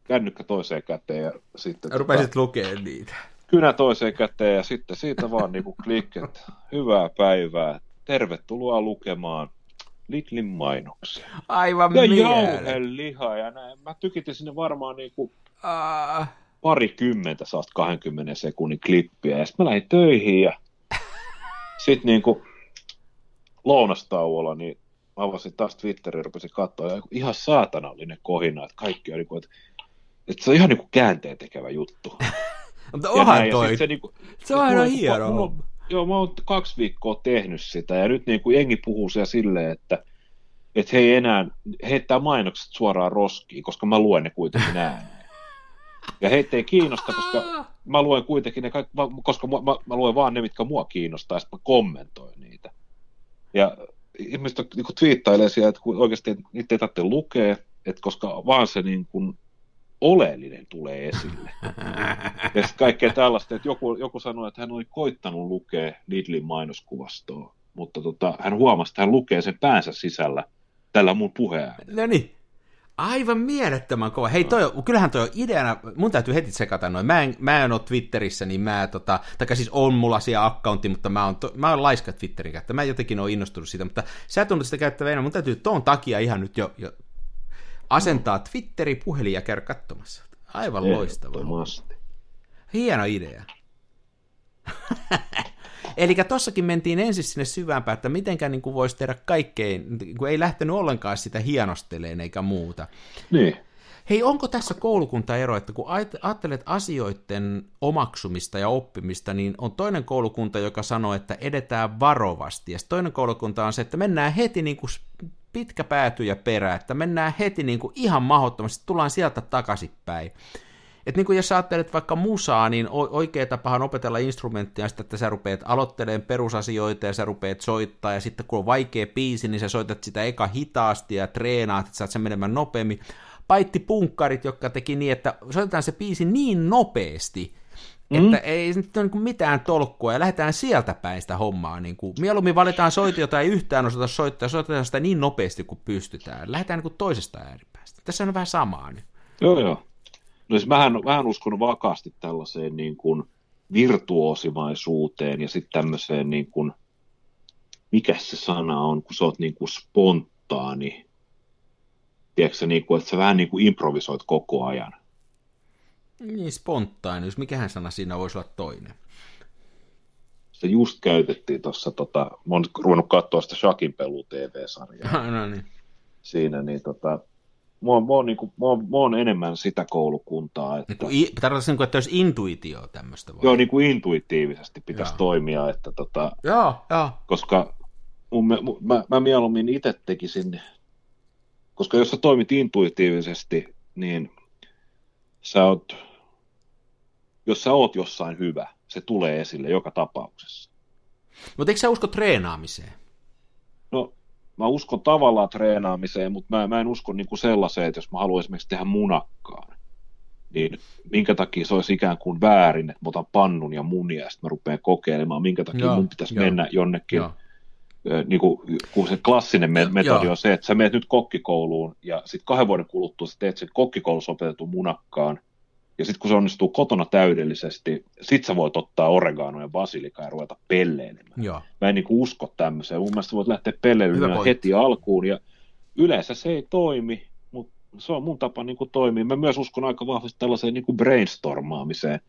kännykkä toiseen käteen ja sitten... Ja rupesit tota, lukemaan niitä. Kynä toiseen käteen ja sitten siitä vaan niin klikket. Hyvää päivää. Tervetuloa lukemaan Lidlin mainoksia. Aivan Ja jauheliha ja näin. Mä tykitin sinne varmaan niin kuin uh. pari kymmentä saasta 20 sekunnin klippiä. Ja sitten mä lähdin töihin ja sitten niin kuin lounastauolla, niin mä avasin taas Twitterin ja rupesin katsoa, ja ihan saatanallinen kohina, että kaikki on niin kuin, että, että se on ihan niin kuin käänteen tekevä juttu. Mutta onhan toi. Se, niin kuin, se on aina hienoa. Joo, mä oon kaksi viikkoa tehnyt sitä, ja nyt niin kuin jengi puhuu siellä silleen, että, että he ei enää heittää mainokset suoraan roskiin, koska mä luen ne kuitenkin ääneen. Ja heitä ei kiinnosta, koska mä luen kuitenkin ne, koska mä, mä, mä luen vaan ne, mitkä mua kiinnostaa, ja sitten mä kommentoin niitä. Ja ihmiset niin twiittailee siellä, että oikeasti niitä ei tarvitse lukea, että koska vaan se niin kuin oleellinen tulee esille. ja kaikkea tällaista, että joku, joku sanoi, että hän oli koittanut lukea Lidlin mainoskuvastoa, mutta tota, hän huomasi, että hän lukee sen päänsä sisällä tällä mun puheäänellä. No niin. Aivan mielettömän kova. Hei, toi, kyllähän toi on ideana, mun täytyy heti sekata noin. Mä en, mä en ole Twitterissä, niin mä, tota, tai siis on mulla siellä accountti, mutta mä oon, to, mä oon laiska Twitterin käyttä. Mä jotenkin oon innostunut siitä, mutta sä tunnet sitä käyttävänä. Mun täytyy tuon takia ihan nyt jo, jo asentaa Twitteri puhelin ja käydä katsomassa. Aivan loistavaa. Hieno idea. Eli tossakin mentiin ensin sinne syvämpään, että mitenkään niin voisi tehdä kaikkein, kuin ei lähtenyt ollenkaan sitä hienosteleen eikä muuta. Niin. Hei, onko tässä koulukuntaero, että kun ajattelet asioiden omaksumista ja oppimista, niin on toinen koulukunta, joka sanoo, että edetään varovasti, ja toinen koulukunta on se, että mennään heti niin kuin pitkä pääty ja perä, että mennään heti niin kuin ihan mahdottomasti, tullaan sieltä takaisinpäin. Että niin kuin jos ajattelet vaikka musaa, niin oikea tapahan opetella instrumenttia, sitten, että sä rupeat aloittelemaan perusasioita ja sä rupeat soittaa, ja sitten kun on vaikea biisi, niin sä soitat sitä eka hitaasti ja treenaat, että saat sen menemään nopeammin. Paitti punkkarit, jotka teki niin, että soitetaan se biisi niin nopeasti, Mm. Että ei nyt ole niin mitään tolkkua ja lähdetään sieltä päin sitä hommaa. Niin kuin, mieluummin valitaan soiti, jota ei yhtään osata soittaa soitetaan sitä niin nopeasti kuin pystytään. Lähdetään niin kuin toisesta ääripäästä. Tässä on vähän samaa nyt. Joo, joo. No siis mähän, mähän uskon vakaasti tällaiseen niin kuin virtuosimaisuuteen ja sitten tämmöiseen niin kuin, mikä se sana on, kun sä oot niin kuin spontaani. Tiedätkö niin kuin, että sä vähän niin kuin improvisoit koko ajan. Niin, spontaanius. Mikähän sana siinä voisi olla toinen? Se just käytettiin tuossa, tota, mä oon ruvennut katsoa sitä Shakin pelu TV-sarjaa. no niin. Siinä, niin tota, mä oon, mä, oon, niin kuin, mä, oon, mä oon enemmän sitä koulukuntaa. Että... Niin tarkoitatko, niin kuin, että olisi intuitio tämmöistä? Vai? Joo, niin kuin intuitiivisesti pitäisi joo. toimia. Että tota, joo, joo. Koska mun, mä, mä, mä mieluummin itse tekisin, koska jos sä toimit intuitiivisesti, niin sä oot jos sä oot jossain hyvä, se tulee esille joka tapauksessa. Mutta eikö sä usko treenaamiseen? No, mä uskon tavallaan treenaamiseen, mutta mä, mä en usko niin kuin sellaiseen, että jos mä haluan esimerkiksi tehdä munakkaan, niin minkä takia se olisi ikään kuin väärin, että mä otan pannun ja munia ja sitten mä rupean kokeilemaan, minkä takia joo, mun pitäisi joo, mennä jonnekin, joo. Niin kuin, kun se klassinen metodi joo. on se, että sä menet nyt kokkikouluun ja sitten kahden vuoden kuluttua sä teet sen kokkikoulussa opetetun munakkaan, ja sitten kun se onnistuu kotona täydellisesti, sit sä voit ottaa oreganoa ja basilikaa ja ruveta pelleilemään. Joo. Mä en niin usko tämmöiseen. Mun mielestä voit lähteä pelleilemään heti alkuun. Ja yleensä se ei toimi, mutta se on mun tapa niin kuin toimia. Mä myös uskon aika vahvasti tällaiseen niin kuin brainstormaamiseen.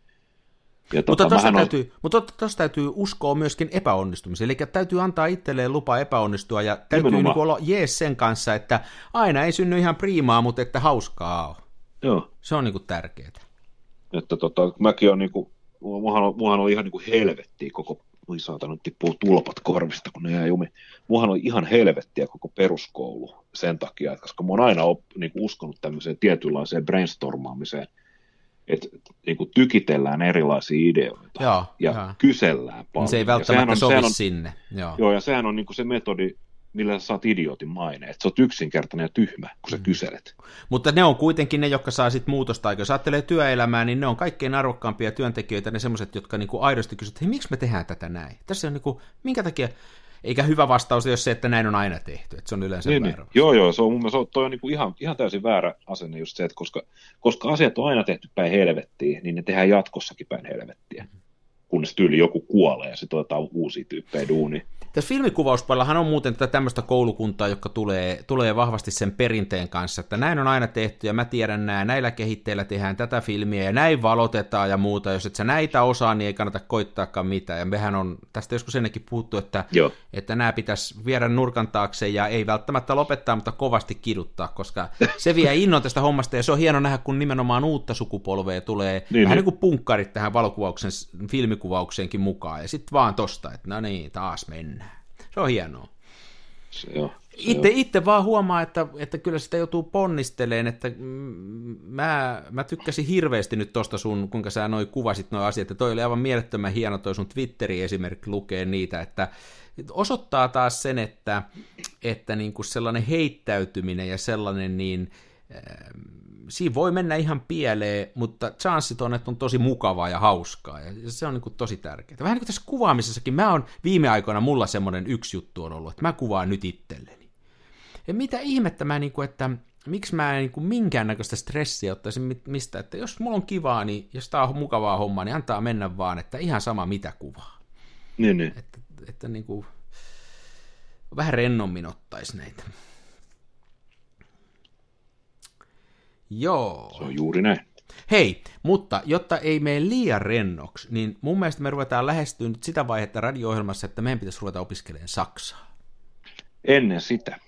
Ja mutta tota, tuosta täytyy, on... mutta täytyy uskoa myöskin epäonnistumiseen, eli täytyy antaa itselleen lupa epäonnistua, ja täytyy niin olla jees sen kanssa, että aina ei synny ihan priimaa, mutta että hauskaa on. Joo. Se on niinku tärkeää. Että tota, mäkin on niinku, muahan on, muahan on ihan niinku helvettiä koko, voi saatana nyt tippuu tulpat korvista, kun ne jää jumi. Muahan on ihan helvettiä koko peruskoulu sen takia, että koska mä oon aina op, niinku uskonut tämmöiseen tietynlaiseen brainstormaamiseen, että niinku tykitellään erilaisia ideoita Joo, ja joo. kysellään paljon. Se ei välttämättä on- sovi on- sinne. Joo. Joo, ja sehän on niinku se metodi, millä sä saat idiootin maine, että sä oot yksinkertainen ja tyhmä, kun sä Mm. kyselet. Mutta ne on kuitenkin ne, jotka saa sit muutosta. Jos ajattelee työelämää, niin ne on kaikkein arvokkaampia työntekijöitä, ne semmoiset, jotka niinku aidosti kysyvät, että hei, miksi me tehdään tätä näin? Tässä on niinku, minkä takia, eikä hyvä vastaus ole se, että näin on aina tehty, että se on yleensä Niin, väärä niin. Joo, joo, se on mun mielestä toi on niinku ihan, ihan täysin väärä asenne just se, että koska, koska asiat on aina tehty päin helvettiä, niin ne tehdään jatkossakin päin helvettiä. Kunnes tyyli joku kuolee ja sitten otetaan uusia tyyppejä duuniin. Tässä filmikuvauspuolellahan on muuten tätä tämmöistä koulukuntaa, joka tulee, tulee vahvasti sen perinteen kanssa, että näin on aina tehty ja mä tiedän nää, näillä kehitteillä tehdään tätä filmiä ja näin valotetaan ja muuta. Jos et sä näitä osaa, niin ei kannata koittaakaan mitään. Ja mehän on tästä joskus ennenkin puhuttu, että, Joo. että nämä pitäisi viedä nurkan taakse ja ei välttämättä lopettaa, mutta kovasti kiduttaa, koska se vie innon tästä hommasta ja se on hieno nähdä, kun nimenomaan uutta sukupolvea tulee Niin, vähän niin. niin kuin punkkarit tähän valokuvauksen, filmikuvaukseenkin mukaan ja sitten vaan tosta, että no niin, taas mennään. Se on hienoa. Se. Se Itse, itse vaan huomaa, että, että kyllä sitä joutuu ponnisteleen, että mä, mä tykkäsin hirveästi nyt tosta sun, kuinka sä noi kuvasit nuo asiat, ja toi oli aivan mielettömän hieno toi sun Twitterin esimerkki lukee niitä, että osoittaa taas sen, että, että niin kuin sellainen heittäytyminen ja sellainen niin, siinä voi mennä ihan pieleen, mutta chanssit on, että on tosi mukavaa ja hauskaa, ja se on niin kuin tosi tärkeää. Vähän niin kuin tässä kuvaamisessakin, mä on viime aikoina mulla semmoinen yksi juttu on ollut, että mä kuvaan nyt itselleni. Ja mitä ihmettä mä, niin kuin, että miksi mä en niin kuin minkäännäköistä stressiä ottaisin mistä, että jos mulla on kivaa, niin jos tää on mukavaa hommaa, niin antaa mennä vaan, että ihan sama mitä kuvaa. Niin, niin. Että, että niin kuin, vähän rennommin ottaisi näitä. Joo. Se on juuri näin. Hei, mutta jotta ei mene liian rennoksi, niin mun mielestä me ruvetaan lähestyä nyt sitä vaihetta radio-ohjelmassa, että meidän pitäisi ruveta opiskelemaan Saksaa. Ennen sitä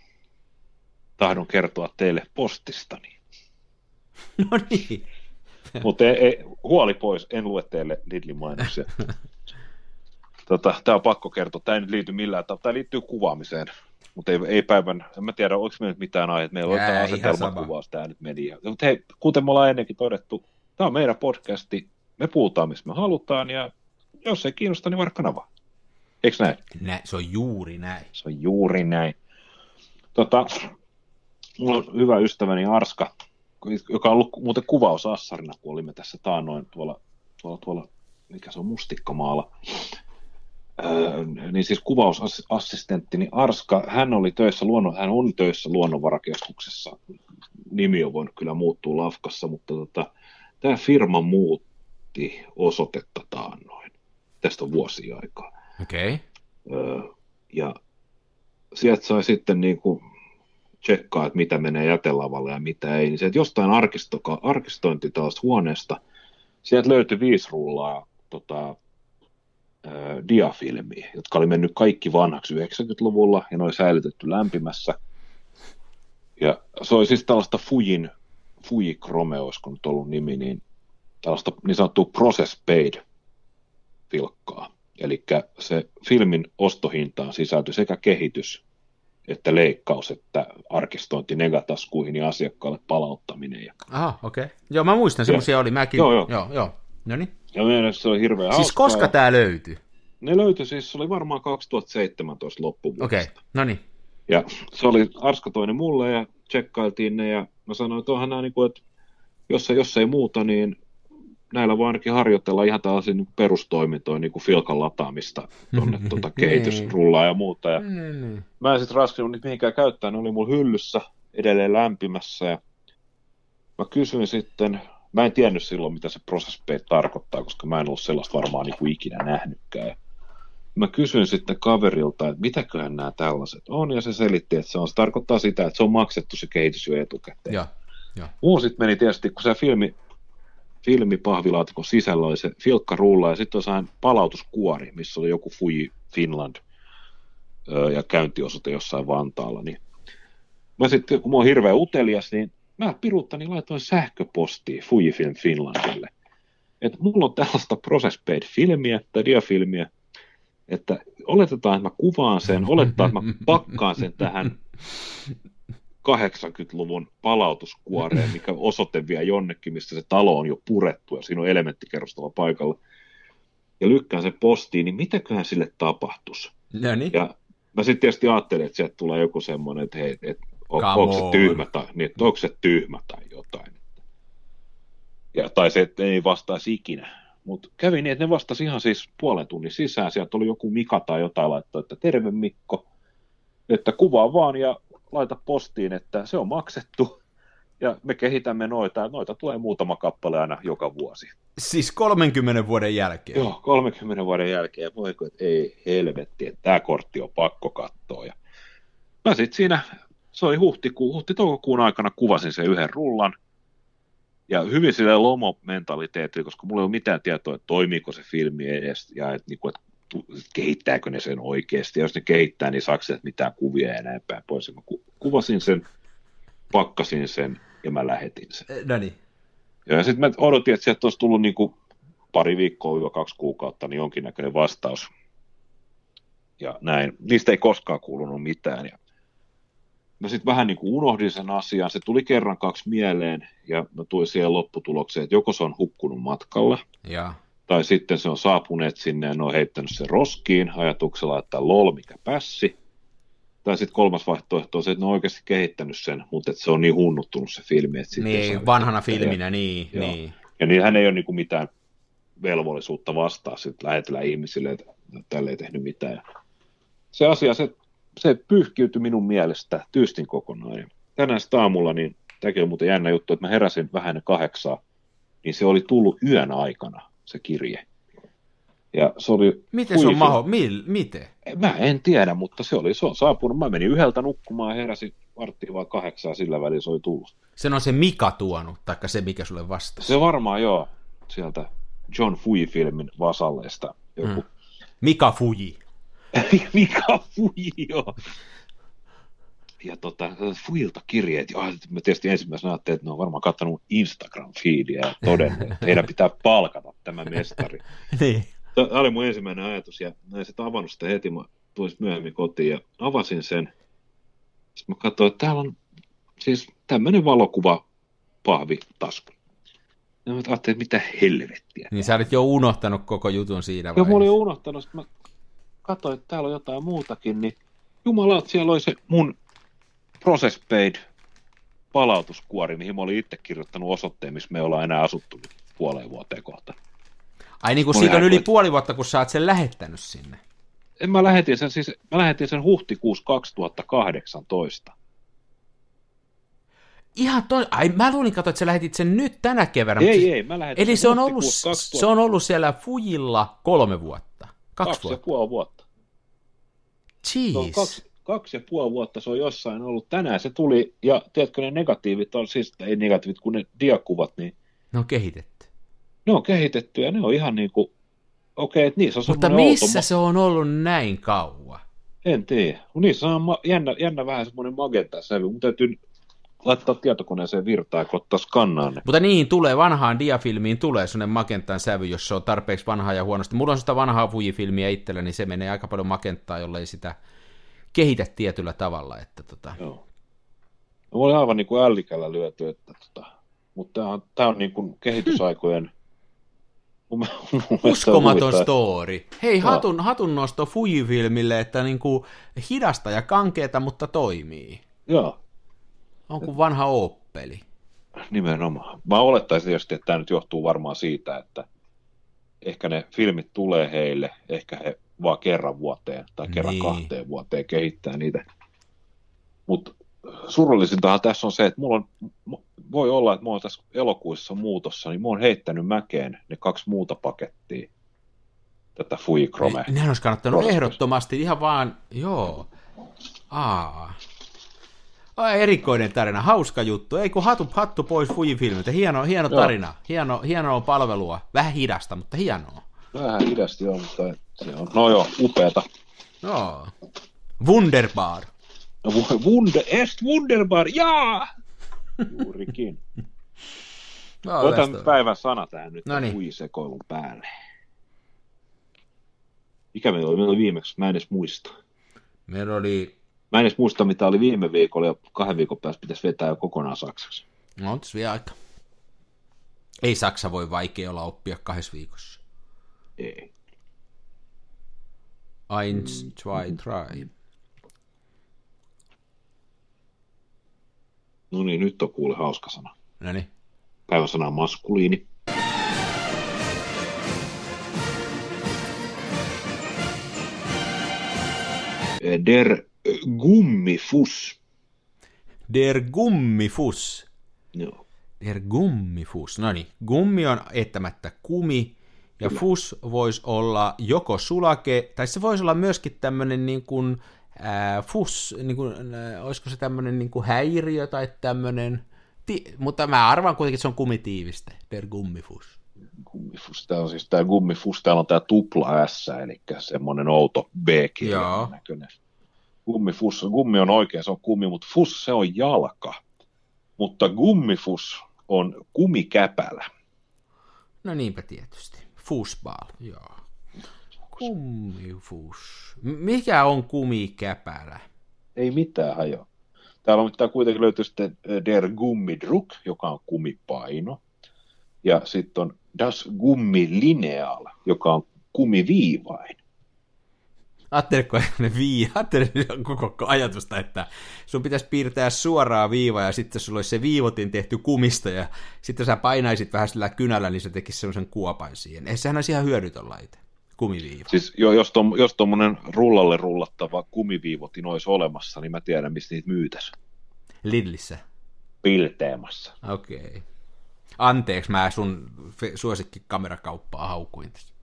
tahdon kertoa teille postistani. No niin. Mutta ei, ei, huoli pois, en lue teille Lidlin mainoksia. Tota, tämä on pakko kertoa, tämä ei nyt liity millään tavalla, tämä liittyy kuvaamiseen, mutta ei, ei päivän, en mä tiedä, oliko meillä nyt mitään aiheita, meillä on tämä asetelmakuvaus, tämä nyt meni. Mutta hei, kuten me ollaan ennenkin todettu, tämä on meidän podcasti, me puhutaan mistä me halutaan, ja jos ei kiinnosta, niin vaikka kanava. Eikö näin? Nä, se on juuri näin. Se on juuri näin. Tota, mulla on hyvä ystäväni Arska, joka on ollut muuten kuvausassarina, kun olimme tässä taannoin tuolla, tuolla, tuolla mikä se on, Mustikkamaalla. Niin siis kuvausassistentti, niin Arska, hän oli töissä, luonnon, hän on töissä luonnonvarakeskuksessa. Nimi on voinut kyllä muuttua Lafkassa, mutta tota, tämä firma muutti osoitetta taannoin. Tästä on vuosia aikaa. Okei. Okay. Ja sieltä sai sitten niin kuin tsekkaa, että mitä menee jätelavalle ja mitä ei. Niin sieltä jostain arkistoka, arkistointitaas huoneesta, sieltä löytyi viisi rullaa tota, diafilmiä, jotka oli mennyt kaikki vanhaksi 90-luvulla ja ne oli säilytetty lämpimässä. Ja se oli siis tällaista Fujin, Fuji Chrome, olisiko nyt ollut nimi, niin tällaista niin sanottua process paid filkkaa. Eli se filmin ostohintaan sisältyi sekä kehitys, että leikkaus, että arkistointi negataskuihin ja asiakkaalle palauttaminen. Ja, Aha, okei. Okay. Joo, mä muistan, semmoisia oli. Mäkin. Joo, joo. joo, joo. No niin. ja mielestäni se oli hirveän Siis hauskaa. koska tää löytyi? Ne löytyi siis, se oli varmaan 2017 loppuvuodesta. Okei, okay. no niin. Ja se oli Arska toinen mulle ja tsekkailtiin ne ja mä sanoin, että onhan nämä, niin kuin, että jos, ei- jos ei muuta, niin näillä voi ainakin harjoitella ihan tällaisia niin perustoimintoja, niin kuin filkan lataamista tuonne tuota, kehitysrullaa ja muuta. Ja Niin, niin. mä en sitten raskinut niitä mihinkään käyttää, ne oli mun hyllyssä edelleen lämpimässä ja mä kysyin sitten, mä en tiennyt silloin mitä se process paid tarkoittaa, koska mä en ollut sellaista varmaan niin kuin ikinä nähnytkään. Ja mä kysyin sitten kaverilta, että mitäköhän nämä tällaiset on, ja se selitti, että se, on, se tarkoittaa sitä, että se on maksettu se kehitys jo etukäteen. Joo, joo. Muu sitten meni tietysti, kun se filmi, filmipahvilaatikon sisällä oli se filkkarulla ja sitten on sehän palautuskuori, missä oli joku Fuji Finland ja käyntiosoite jossain Vantaalla. Niin mä sitten, kun mä oon hirveän utelias, niin mä piruuttani laitoin sähköpostiin Fujifilm Finlandille, että mulla on tällaista process paid filmiä tai diafilmiä, että oletetaan, että mä kuvaan sen, olettaa, että mä pakkaan sen tähän 80-luvun palautuskuoreen, mikä osoite vielä jonnekin, mistä se talo on jo purettu ja siinä on elementtikerrostalo paikalla, ja lykkään sen postiin, niin mitäköhän sille tapahtuisi? No niin. Ja mä sitten tietysti ajattelin, että sieltä tulee joku semmoinen, että hei, että on, onko se tyhmä tai, niin, onko se tyhmä tai jotain. Ja, tai se, ei vastaisi ikinä. Mutta kävi niin, että ne vastasi ihan siis puolen tunnin sisään. Sieltä oli joku Mika tai jotain laittoi, että terve Mikko, että kuvaa vaan ja laita postiin, että se on maksettu ja me kehitämme noita. Noita tulee muutama kappale aina joka vuosi. Siis 30 vuoden jälkeen? Joo, 30 vuoden jälkeen. Voiko, että ei helvetti, että tämä kortti on pakko katsoa. Ja mä sitten siinä, se oli huhtikuun, huhti-toukokuun aikana kuvasin sen yhden rullan. Ja hyvin sille lomo-mentaliteetillä, koska mulla ei ole mitään tietoa, että toimiiko se filmi edes, ja että, niin kuin, että kehittääkö ne sen oikeasti. Ja jos ne kehittää, niin saako mitään kuvia ja näin päin pois. Mä kuvasin sen, pakkasin sen ja mä lähetin sen. No niin. Ja sitten mä odotin, että sieltä olisi tullut niin kuin pari viikkoa kaksi kuukautta, niin jonkinnäköinen vastaus. Ja näin. Niistä ei koskaan kuulunut mitään. Ja mä sitten vähän niin kuin unohdin sen asian. Se tuli kerran kaksi mieleen ja mä tulin siihen lopputulokseen, että joko se on hukkunut matkalla. Ja. Tai sitten se on saapuneet sinne ja ne on heittänyt sen roskiin ajatuksella, että lol mikä pässi. Tai sitten kolmas vaihtoehto on se, että ne on oikeasti kehittänyt sen, mutta että se on niin hunnuttunut se filmi. Että niin, vanhana filminä, ja, niin, joo. niin. Ja niin hän ei ole niin kuin mitään velvollisuutta vastaa sitten lähetellä ihmisille, että tälle ei tehnyt mitään. Se asia, se, se pyyhkiytyi minun mielestä tyystin kokonaan. Ja tänään aamulla, niin tämäkin on muuten jännä juttu, että mä heräsin vähän kahdeksaa, niin se oli tullut yön aikana se kirje. Ja se oli Miten se on maho? Mil, miten? Mä en tiedä, mutta se oli, se on saapunut. Mä menin yhdeltä nukkumaan ja heräsin varttiin vaan kahdeksaa, sillä välillä se oli tullut. Se on se Mika tuonut, taikka se, mikä sulle vastasi. Se varmaan joo, sieltä John Fuji-filmin vasalleista. Joku. Hmm. Mika Fuji. Mika Fuji, joo. Ja tota, Fujilta kirjeet, ja mä tietysti ensimmäisenä ajattelin, että ne on varmaan kattanut Instagram-feedia ja todennut, että heidän pitää palkata tämä mestari. niin. Tämä oli mun ensimmäinen ajatus, ja näin sitten avannut sitä heti, mä tulin myöhemmin kotiin, ja avasin sen. Sitten mä katsoin, että täällä on siis tämmöinen valokuva pahvi tasku. Ja mä ajattelin, että mitä helvettiä. Niin sä olit jo unohtanut koko jutun siinä vaiheessa. Joo, mä olin unohtanut. Mä katsoin, että täällä on jotain muutakin, niin jumala, siellä oli se mun Process Paid palautuskuori, mihin mä olin itse kirjoittanut osoitteen, missä me ollaan enää asuttu puoleen vuoteen kohta. Ai niin kuin siitä on yli puoli vuotta, kun sä oot sen lähettänyt sinne. En mä lähetin sen, siis mä lähetin sen huhtikuussa 2018. Ihan toi, ai mä luulin katsoa, että sä lähetit sen nyt tänä keväänä. Ei, siis, ei, mä lähetin Eli se on, ollut, 2000... se on ollut siellä Fujilla kolme vuotta. Kaksi, kaksi vuotta. ja puoli vuotta. Jeez. kaksi, kaksi ja puoli vuotta se on jossain ollut. Tänään se tuli, ja tiedätkö ne negatiivit on, siis ei negatiivit, kun ne diakuvat, niin... Ne on kehitetty. Ne on kehitetty ja ne on ihan niin kuin, okei, okay, että niissä on Mutta missä outo... se on ollut näin kauan? En tiedä. Niissä on jännä, jännä vähän semmoinen magenta-sävy. Mun täytyy laittaa tietokoneeseen virtaa ja ottaa skannaa ne. Mutta niin, tulee vanhaan diafilmiin tulee sellainen magentan sävy, jos se on tarpeeksi vanhaa ja huonosti. Mulla on sitä vanhaa Fuji-filmiä itsellä, niin se menee aika paljon magentaa, jollei sitä kehitä tietyllä tavalla. Että tota... Joo. No, oli aivan niin kuin ällikällä lyöty, että tota, mutta tämä on, tämä on niin kuin kehitysaikojen Uskomaton story. Hei, hatun, hatun nosto Fuji-filmille, että niin kuin hidasta ja kankeeta, mutta toimii. Joo. On kuin vanha Oppeli. Nimenomaan. Mä olettaisin tietysti, että tämä nyt johtuu varmaan siitä, että ehkä ne filmit tulee heille, ehkä he vaan kerran vuoteen tai kerran niin. kahteen vuoteen kehittää niitä. Mutta surullisintahan tässä on se, että mulla on, voi olla, että mä oon tässä elokuissa muutossa, niin mä oon heittänyt mäkeen ne kaksi muuta pakettia tätä Fujikrome. Nehän olisi kannattanut ehdottomasti ihan vaan, joo. Aa. Erikoinen tarina, hauska juttu. Ei kun hattu, hattu pois Fuji-filmiltä. Hieno, hieno tarina, hieno, hienoa palvelua. Vähän hidasta, mutta hienoa. Vähän hidasti on, mutta se on, no joo, upeata. No. Wunderbar. Wunder, est wunderbar, jaa! Juurikin. No, Otan päivän sana tähän nyt No huisekoilun päälle. Mikä meillä oli? Meillä oli viimeksi, mä en edes muista. Meillä oli, Mä en edes muista, mitä oli viime viikolla, ja kahden viikon päästä pitäisi vetää jo kokonaan saksaksi. no on vielä aika. Ei Saksa voi vaikea olla oppia kahdessa viikossa. Ei. Eins, zwei, drei. No niin, nyt on kuule hauska sana. No niin. Päivän sana on maskuliini. Der Gummifus. Der Gummifus. Joo. Der Gummifus. No niin, gummi on eittämättä kumi, ja Kyllä. fus voisi olla joko sulake, tai se voisi olla myöskin tämmöinen niin kuin, ää, fus, niin kuin, ää, olisiko se tämmöinen niin kuin häiriö tai tämmöinen, ti, mutta mä arvaan kuitenkin, että se on kumitiiviste, der Gummifus. Gummifus. Tämä on siis tämä Gummifus, täällä on tämä tupla S, eli semmoinen outo Joo. B-kirjan näköinen. Gummifus, gummi on oikein, se on kummi, mutta fus se on jalka. Mutta gummifus on kumikäpälä. No niinpä tietysti. Fußball, joo. Kummifus. M- Mikä on kumikäpälä? Ei mitään hajoa. Täällä on, tää kuitenkin löytyy sitten Der Gummidruck, joka on kumipaino. Ja sitten on Das Gummilineal, joka on kumiviivain. Ajatteletko ne vii, koko ajatusta, että sun pitäisi piirtää suoraa viivaa ja sitten sulla olisi se viivotin tehty kumista ja sitten sä painaisit vähän sillä kynällä, niin se tekisi semmoisen kuopan siihen. Ei sehän olisi ihan hyödytön laite, kumiviiva. Siis jo, jos, tom, jos rullalle rullattava kumiviivotin olisi olemassa, niin mä tiedän, missä niitä myytäisi. Lidlissä. Pilteemassa. Okei. Okay. Anteeksi, mä sun suosikki kamerakauppaa haukuin tässä.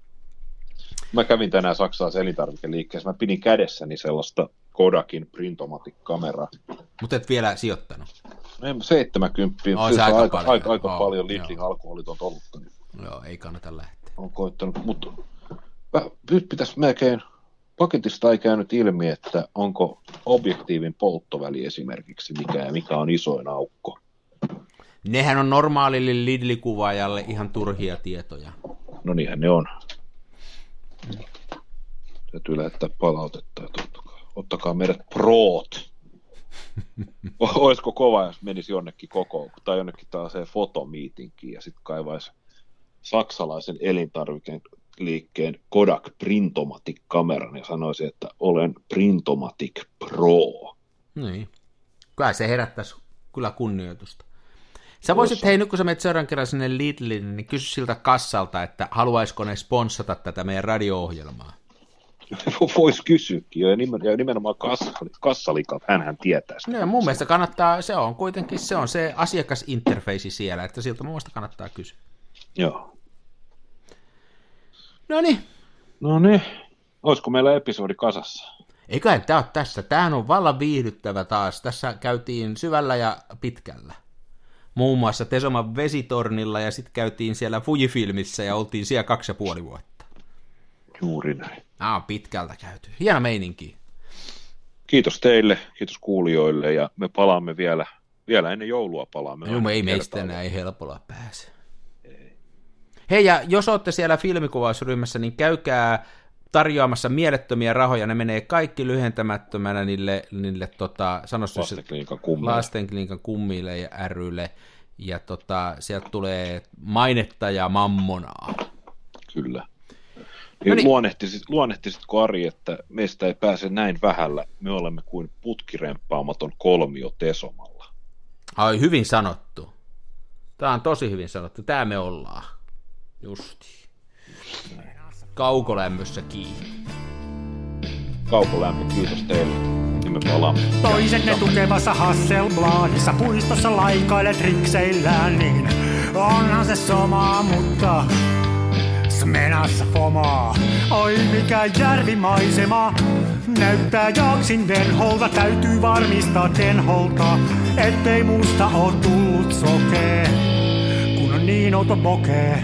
Mä kävin tänään Saksassa elintarvikeliikkeessä. Mä pidin kädessäni sellaista Kodakin Printomatic-kameraa. Mutta et vielä sijoittanut. En- 70. On se aika aika, paljon. aika, aika Joo, paljon Lidlin joo. alkoholitonta olutta. Joo, ei kannata lähteä. on koittanut, mutta nyt pitäisi melkein, paketista ei käynyt ilmi, että onko objektiivin polttoväli esimerkiksi mikä ja mikä on isoin aukko. Nehän on normaalille Lidli-kuvaajalle ihan turhia tietoja. No niinhän ne on. Täytyy lähettää palautetta, että ottakaa, ottakaa meidät proot. Olisiko kova, jos menisi jonnekin kokoukseen tai jonnekin tällaiseen fotomiitinkiin ja sitten kaivaisi saksalaisen elintarvikeliikkeen Kodak Printomatic-kameran ja sanoisi, että olen Printomatic Pro. Niin. Kyllä se herättäisi kyllä kunnioitusta. Sä voisit, hei nyt kun sä menet seuraavan kerran sinne Lidlin, niin kysy siltä kassalta, että haluaisiko ne sponsata tätä meidän radio-ohjelmaa. Voisi kysyäkin jo, ja nimen- ja nimenomaan kassali, kassalikat, hänhän tietäisi. No, ja mun mielestä kannattaa, se on kuitenkin, se on se asiakasinterfeisi siellä, että siltä mun mielestä kannattaa kysyä. Joo. No niin, No niin, olisiko meillä episodi kasassa? eiköhän tää ole tässä. Tämähän on vallan viihdyttävä taas. Tässä käytiin syvällä ja pitkällä. Muun muassa Tesoman vesitornilla ja sitten käytiin siellä Fujifilmissä ja oltiin siellä kaksi ja puoli vuotta. Juuri näin. On pitkältä käyty. Hieno meininki. Kiitos teille, kiitos kuulijoille ja me palaamme vielä, vielä ennen joulua palaamme. Joo, aina ei meistä näin helpolla pääse. Hei, ja jos olette siellä filmikuvausryhmässä, niin käykää tarjoamassa mielettömiä rahoja. Ne menee kaikki lyhentämättömänä niille, niille tota, sanoisi Lastenklinikan kummille. lastenklinikan kummille ja rylle. Ja tota, sieltä tulee mainetta ja mammonaa. Kyllä. No Niin niin. luonnehtisit, luonnehtisitko Ari, että meistä ei pääse näin vähällä, me olemme kuin putkiremppaamaton kolmio Tesomalla. Ai, hyvin sanottu. Tämä on tosi hyvin sanottu. Tämä me ollaan. Justi. Kaukolämmössä kiinni. Kaukolämpö, kiitos teille. Ja me palaamme. Toisenne tukevassa Hasselbladissa puistossa laikailet rikseillään, niin onhan se sama, mutta Smenassa fomaa. Oi mikä järvimaisema, näyttää jaksin venholta, täytyy varmistaa tenholta, ettei musta oo tullut sokee, kun on niin outo pokee.